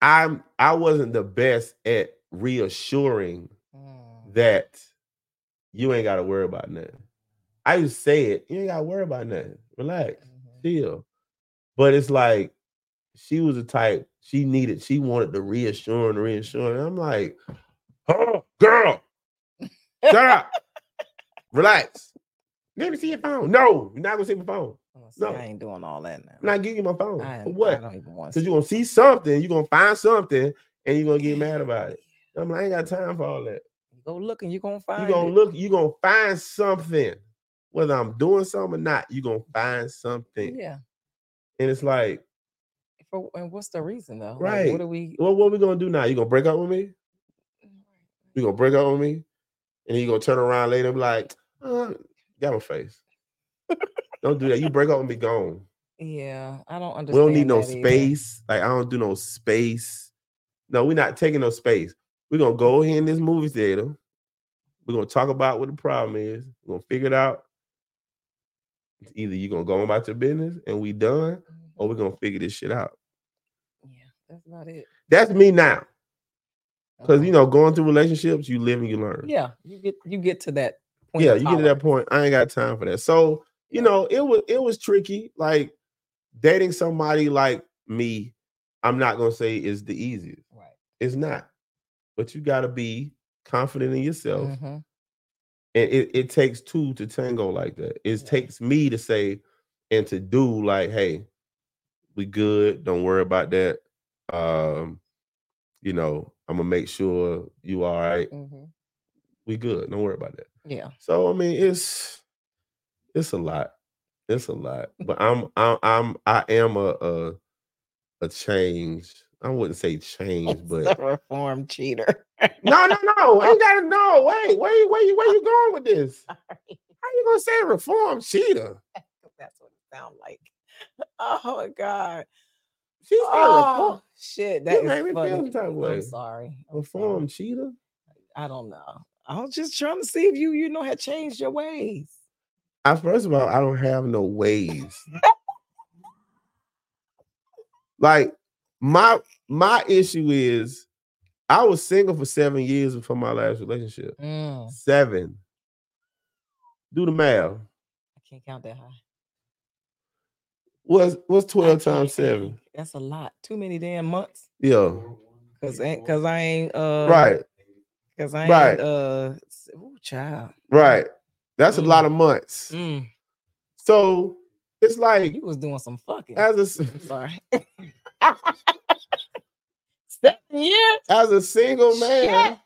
I'm I wasn't the best at reassuring Mm. that you ain't gotta worry about nothing. I used to say it, you ain't gotta worry about nothing. Relax, Mhm. chill. But it's like she was the type she needed, she wanted the reassuring, reassuring. I'm like, oh girl, shut up. Relax. Let me see your phone. No, you're not gonna see my phone. See, No. I ain't doing all that now. I'm not giving you my phone. I, For I what? don't even want Because you're gonna see something, you're gonna find something, and you're gonna get mad about it. I'm like, I ain't got time for all that. Go look and you're gonna find You're gonna it. look, you're gonna find something. Whether I'm doing something or not, you're gonna find something. Yeah. And it's like, For, and what's the reason though? Like, Right. what are we? well, what are we gonna do now? You gonna break up with me? You gonna break up with me? And then you gonna turn around later and be like, uh, got my face. don't do that. You break up and be gone. Yeah, I don't understand. We don't need no that either. space. Like I don't do no space. No, we're not taking no space. We're gonna go here in this movie theater. We're gonna talk about what the problem is. We're gonna figure it out. It's either you're gonna go about your business and we done, or we're gonna figure this shit out. Yeah, that's about it. That's me now. Because you Uh-huh. know, going through relationships, you live and you learn. Yeah, you get you get to that point. yeah, you get to that point. I ain't got time for that. So, you Yeah. know, it was it was tricky. Like dating somebody like me, I'm not gonna say is the easiest. Right. It's not. But you gotta be confident in yourself. Mhm. And it, it takes two to tango like that. It Yeah. takes me to say and to do like, hey, we good. Don't worry about that. Um, you know, I'm gonna make sure you all right. Mhm. We good. Don't worry about that. Yeah. So I mean, it's it's a lot. It's a lot. But I'm I'm I'm I am a a, a change. I wouldn't say change, but a reformed cheater. no, no, no. I gotta know. Wait, where you where you where you going with this? Sorry. How you gonna say reform cheater? That's what it sounds like. Oh my god. She said Oh reform, shit. That me is feel funny. type way. I'm sorry. I'm sorry. reform cheater. I don't know. I was just trying to see if you, you know, had changed your ways. I first of all, I don't have no ways. like my my issue is I was single for seven years before my last relationship. Mm, Seven. Do the math. I can't count that high. What's what's 12 times seven? That's a lot. Too many damn months. Yeah. Cause cause I ain't uh Right, Cause I ain't right. uh ooh, child. right. That's a lot of months. Mm, So it's like you was doing some fucking. as a sorry. Seven years. as a single man, Shit.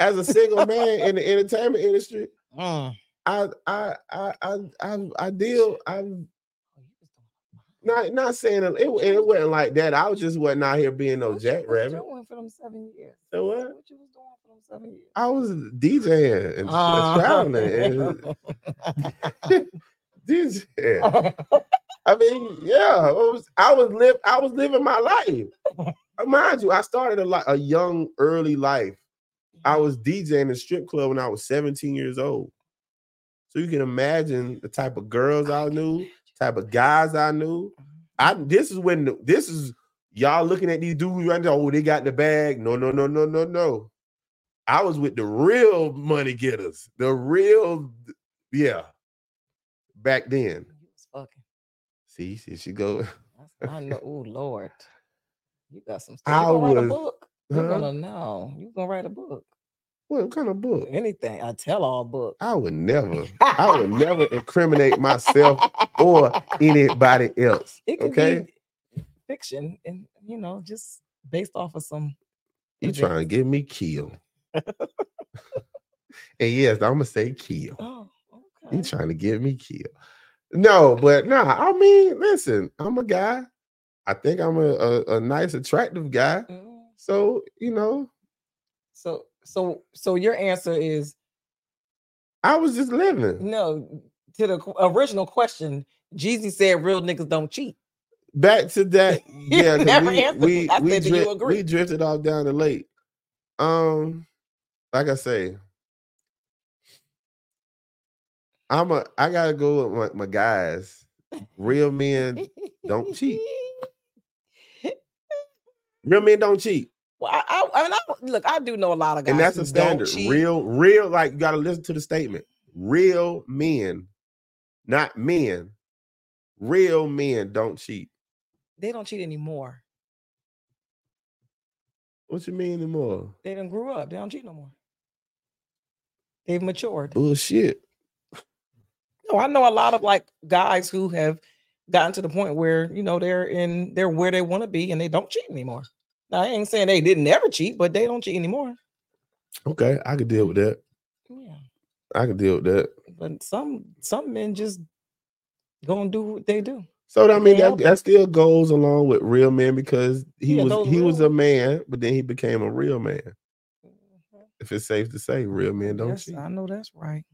as a single man in the entertainment industry, Mm. I I I I I, I deal I'm not not saying it, it, it wasn't like that. I was just wasn't out here being no What you was jackrabbit. doing for them seven years? So what? What you was doing for them seven years? I was DJing and Oh. traveling and DJing. I mean, yeah, was, I was live. I was living my life. Mind you, I started a, li- a young, early life. I mm-hmm. was DJing in a strip club when I was 17 years old. So you can imagine the type of girls I knew, type of guys I knew. I mm-hmm. this is when the- this is y'all looking at these dudes right now. Oh, they got the bag. No, no, no, no, no, no. I was with the real money getters, the real, yeah. Back then, You was fucking. See, see, she go. I know. Oh Lord, you got some stuff. I You gonna write a was- book? You're gonna know. You gonna write a book? What kind of book? Anything? A tell-all book. I would never, I would never incriminate myself or anybody else. It could Okay, be fiction, and you know, just based off of some. you trying to get me killed? and yes, I'm gonna say kill. Oh, You trying to get me killed? No, but nah. I mean, listen, I'm a guy. I think I'm a, a, a nice, attractive guy. Mm, So you know, So so so your answer is I was just living. no to the original question. Jeezy said real niggas don't cheat. Back to that, yeah, never we answered we we, said, do you dri- agree? we drifted off down the lake. Um, like I say, I'm a I gotta go with my, my guys. Real men, don't cheat. real men don't cheat, Well, I, I, I, mean, I look. I do know a lot of guys, and that's a standard. Real, real, like you gotta listen to the statement. Real men, not men. Real men don't cheat. They don't cheat anymore. What you mean anymore? They done grew up. They don't cheat no more. They've matured. Bullshit. No, I know a lot of like guys who have gotten to the point where you know they're in they're where they want to be and they don't cheat anymore. Now I ain't saying they didn't ever cheat, but they don't cheat anymore. Okay, I could deal with that. Yeah, I could deal with that. but some some men just gonna do what they do. So I mean that, that still goes along with real men because he Yeah, was he was a man, but then he became a real man. Mm-hmm. If it's safe to say, real men don't Yes, cheat. I know that's right.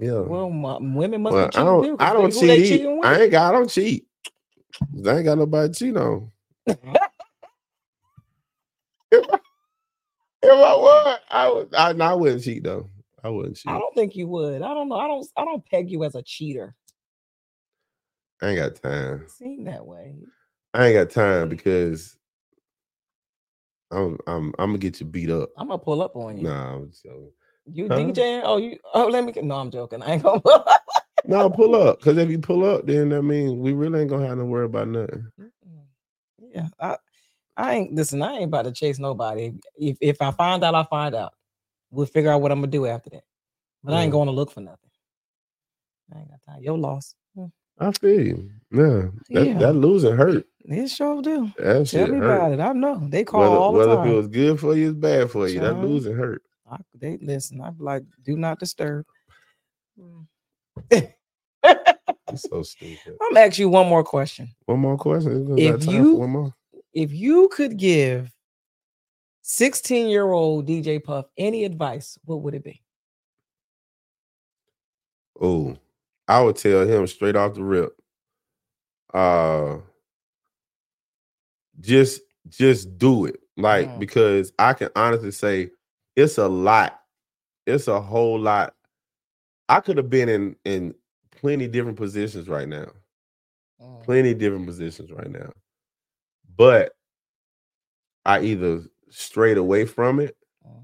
Mm. Yeah. Well, my, women must Well, be I don't. I don't cheat. cheating? I ain't got I don't cheat. I ain't got nobody to cheat on. if, I, if I would, I would I, I wouldn't cheat though. I wouldn't cheat. I don't think you would. I don't know. I don't. I don't peg you as a cheater. I ain't got time. Seem that way. I ain't got time because I'm I'm I'm gonna get you beat up. I'm gonna pull up on you. Nah, I'm joking. You Huh? DJing? Oh, you. Oh, let me. get- No, I'm joking. I ain't gonna. No, pull up. Because if you pull up, then I mean we really ain't gonna have to worry about nothing. Yeah, I. I ain't listen. I ain't about to chase nobody. If if I find out, I find out. We'll figure out what I'm gonna do after that. But I ain't going to look for nothing. I ain't got time. Your loss. Mm, I feel you. Yeah. That, Yeah. that losing hurt. It sure do. That Tell me hurt. about it. I know they call Whether, all the whether time. if it was good for you, it's bad for you. That losing hurt. I, they listen. I'm like, do not disturb. Mm. It's so stupid. I'm gonna ask you one more question. One more question. If got time for you- one more. If you could give 16 year old DJ Puff any advice, what would it be? Oh, I would tell him straight off the rip. Uh just just do it. Like Mm. because I can honestly say it's a lot. It's a whole lot. I could have been in in plenty different positions right now. Mm, Plenty different positions right now. But I either strayed away from it mm,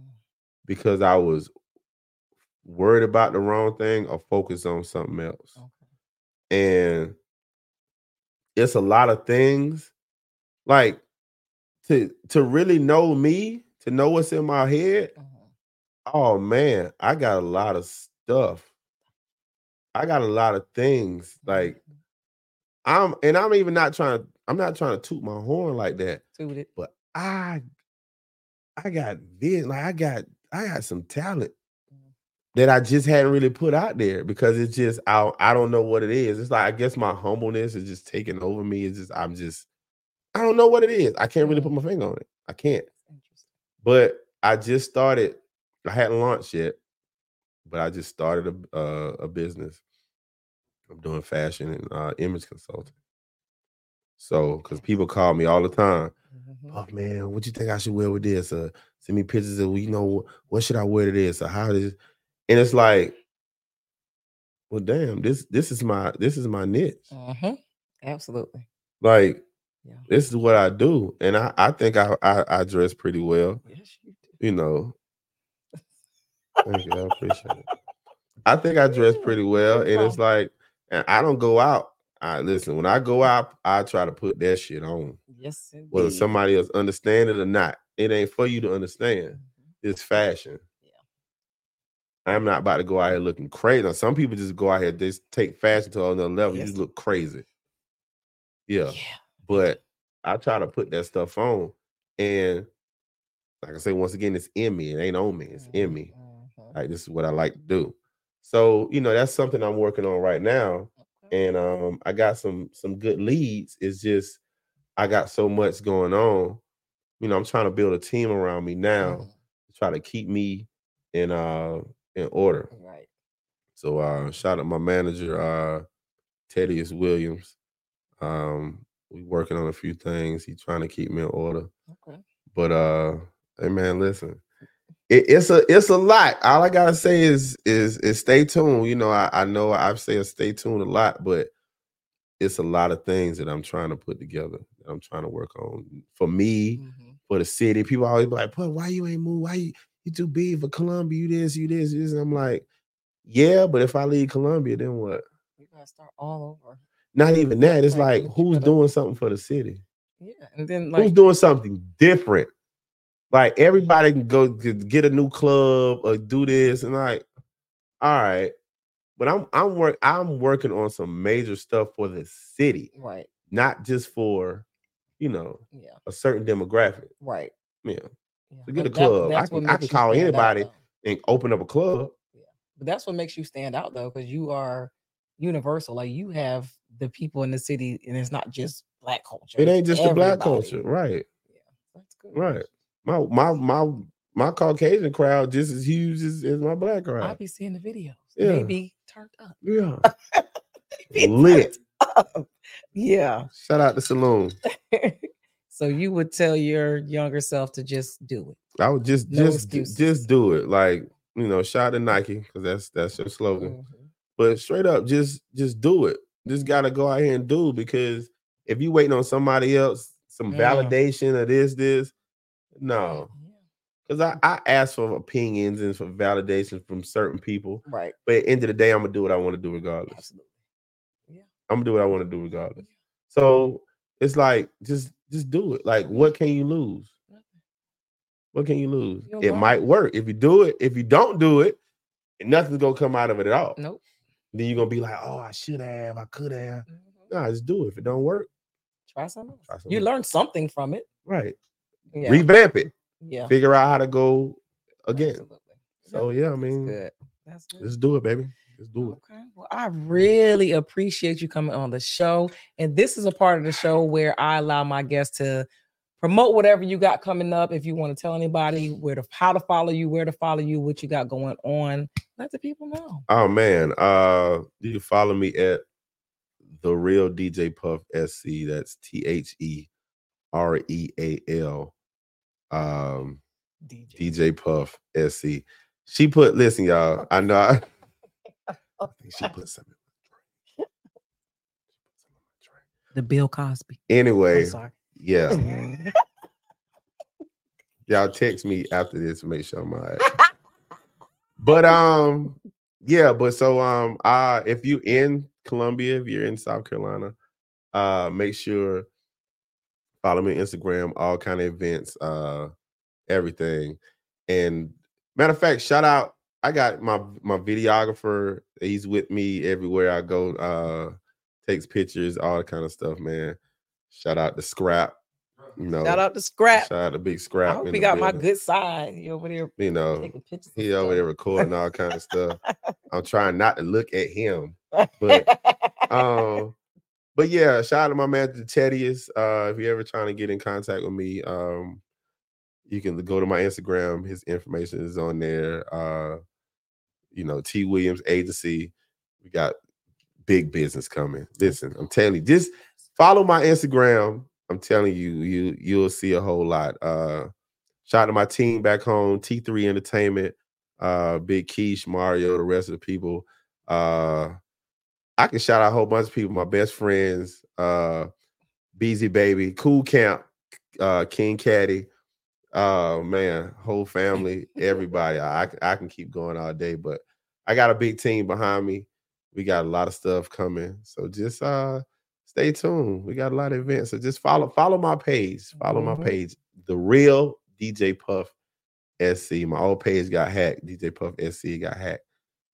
because I was worried about the wrong thing or focused on something else. okay. and it's a lot of things like to to really know me to know what's in my head Mhm. oh man i got a lot of stuff i got a lot of things like Mhm. i'm and i'm even not trying to i'm not trying to toot my horn like that Toot it. but i i got this like i got i got some talent Mhm. that I just hadn't really put out there because it's just I I don't know what it is. It's like I guess my humbleness is just taking over me. It's just I'm just I don't know what it is. I can't really put my finger on it. I can't. But I just started. I hadn't launched yet, but I just started a uh, a business. I'm doing fashion and uh, image consulting. So, because people call me all the time, Mhm. oh man, what you think I should wear with this? Uh, send me pictures of you know what should I wear to this? Or how this? And it's like, well, damn, this this is my this is my niche. Mhm. Absolutely. Like, Yeah. this is what I do, and I I think I I, I dress pretty well. Yes, you do. You know, thank you, I appreciate it. I think I dress pretty well, and it's like, and I don't go out. I listen when I go out, I try to put that shit on. Yes, indeed. whether somebody else understand it or not. It ain't for you to understand. Mhm. It's fashion. Yeah. I'm not about to go out here looking crazy. Now, some people just go out here, they just take fashion to another level. You Yes. just look crazy. Yeah. Yeah. But I try to put that stuff on. And like I say, once again, it's in me. It ain't on me. It's in me. Mhm. Like this is what I like to do. So, you know, that's something I'm working on right now. And um, I got some some good leads. It's just I got so much going on you know, I'm trying to build a team around me now Mhm. to try to keep me in uh in order. Right. So uh shout out my manager, uh Teddyus Williams. Um we working on a few things. He's trying to keep me in order. Okay. But uh hey man, listen. It, it's a it's a lot. All I gotta say is is is stay tuned. You know, I, I know I've said stay tuned a lot, but it's a lot of things that I'm trying to put together. That I'm trying to work on for me, Mhm. for the city. People always be like, "But why you ain't move? Why you you too big for Columbia? You this, you this, this." And I'm like, "Yeah, but if I leave Columbia, then what? You gotta start all over. Not even that. It's like who's doing something for the city? Yeah. And then like, who's doing something different? Like everybody can go get a new club or do this, and like, all right." But I'm I'm work I'm working on some major stuff for the city, right. not just for, you know, Yeah. a certain demographic. Right. Yeah. Yeah. So get a club. I can- I can call stand out, anybody. and open up a club. But that's what makes you stand out though, because you are universal. Like you have the people in the city, and it's not just black culture. It ain't just the black culture, right? Yeah, that's good. Right. My my my my Caucasian crowd just as huge as, as my black crowd. I'll be seeing the videos. Yeah. They be turned up. Yeah, lit. up. Yeah. Shout out to Saloon. so you would tell your younger self to just do it. I would just No just excuses. just do it. Like you know, shout out to Nike because that's that's your slogan. Mhm. But straight up, just just do it. Just gotta go out here and do because if you waiting on somebody else, some Mm. validation of this, this, no. Because I, I ask for opinions and for validation from certain people. Right. But at the end of the day, I'm gonna do what I want to do regardless. Absolutely. Yeah. I'm gonna do what I want to do regardless. So it's like just just do it. Like, what can you lose? What can you lose? It might work if you do it. If you don't do it, nothing's gonna come out of it at all. Nope. Then you're gonna be like, oh, I should have, I could have. Mhm. Nah, just do it. If it don't work, Try something. else. Try something You learn something from it. right. Yeah. Revamp it. yeah. Figure out how to go again. Absolutely. So yeah, I That's mean, good. That's good. let's do it, baby. Let's do it. Okay. Well, I really appreciate you coming on the show. And this is a part of the show where I allow my guests to promote whatever you got coming up. If you want to tell anybody where to how to follow you, where to follow you, what you got going on, let the people know. Oh man, uh, you can follow me at the real DJ Puff SC. That's T H E R E A L. Um, DJ. DJ Puff SC. She put, listen, y'all. I know. I, I think she put something. The Bill Cosby. Anyway, sorry. Yeah, y'all text me after this to make sure I'm all right. But um, yeah, but so um, uh, if you in Columbia, if you're in South Carolina, uh, make sure follow me on Instagram, all kind of events, uh, everything. And matter of fact, shout out. I got my my videographer. He's with me everywhere I go. Uh, takes pictures, all that kind of stuff, man. Shout out to Scrap. You know, Shout out to Scrap. shout out to Big I Scrap. hope he the got my building. good side. He over there You know, taking pictures. he over there recording all kind of stuff. I'm trying not to look at him, but um, but yeah, shout out to my man Tedius. Uh, if you're ever trying to get in contact with me, um, you can go to my Instagram. His information is on there. Uh, you know, T Williams Agency. We got big business coming. Listen, I'm telling you, just follow my Instagram. I'm telling you, you you'll see a whole lot. Uh, shout out to my team back home, T3 Entertainment, uh, Big Keish, Mario, the rest of the people. Uh, I can shout out a whole bunch of people, my best friends, uh, Baby, Cool Camp, uh, King Caddy. Oh man, whole family, everybody. I I can keep going all day, but I got a big team behind me. We got a lot of stuff coming. So just uh stay tuned. We got a lot of events. So just follow follow my page. Follow Mhm. my page. The real DJ Puff SC. My old page got hacked. DJ Puff SC got hacked.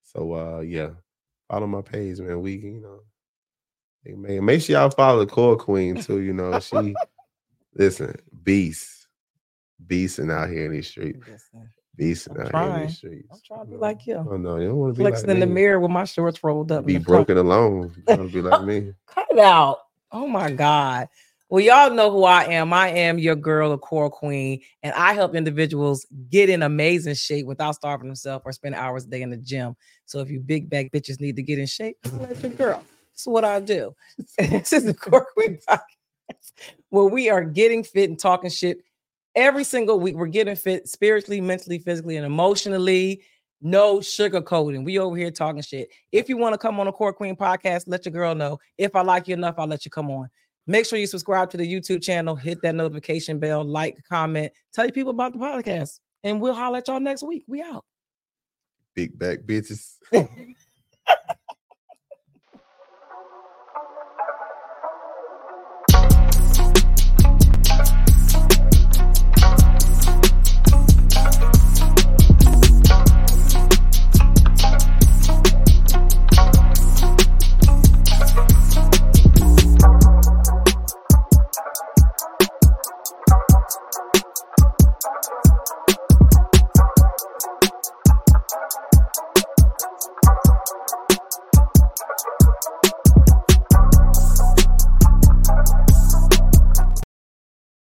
So uh yeah, follow my page, man. We you know, man, make sure y'all follow the core queen too. You know, she listen, beast, beasting out here in these streets, Listen, beasting I'm here in trying. these streets. I'm trying to be like you. Oh no, you don't want to be Flexing like in the mirror with my shorts rolled up. Be front. broken alone. You want to be like me. Cut it out. Oh my God. Well, y'all know who I am. I am your girl, the core queen, and I help individuals get in amazing shape without starving themselves or spend hours a day in the gym. So if you big back bitches need to get in shape, let your girl. That's what I do. this is the core queen podcast where we are getting fit and talking shit every single week. We're getting fit spiritually, mentally, physically, and emotionally. No sugarcoating. We over here talking shit. If you want to come on a Core Queen podcast, let your girl know. If I like you enough, I'll let you come on. Make sure you subscribe to the YouTube channel, hit that notification bell, like, comment, tell your people about the podcast, and we'll holler at y'all next week. We out. Big back bitches.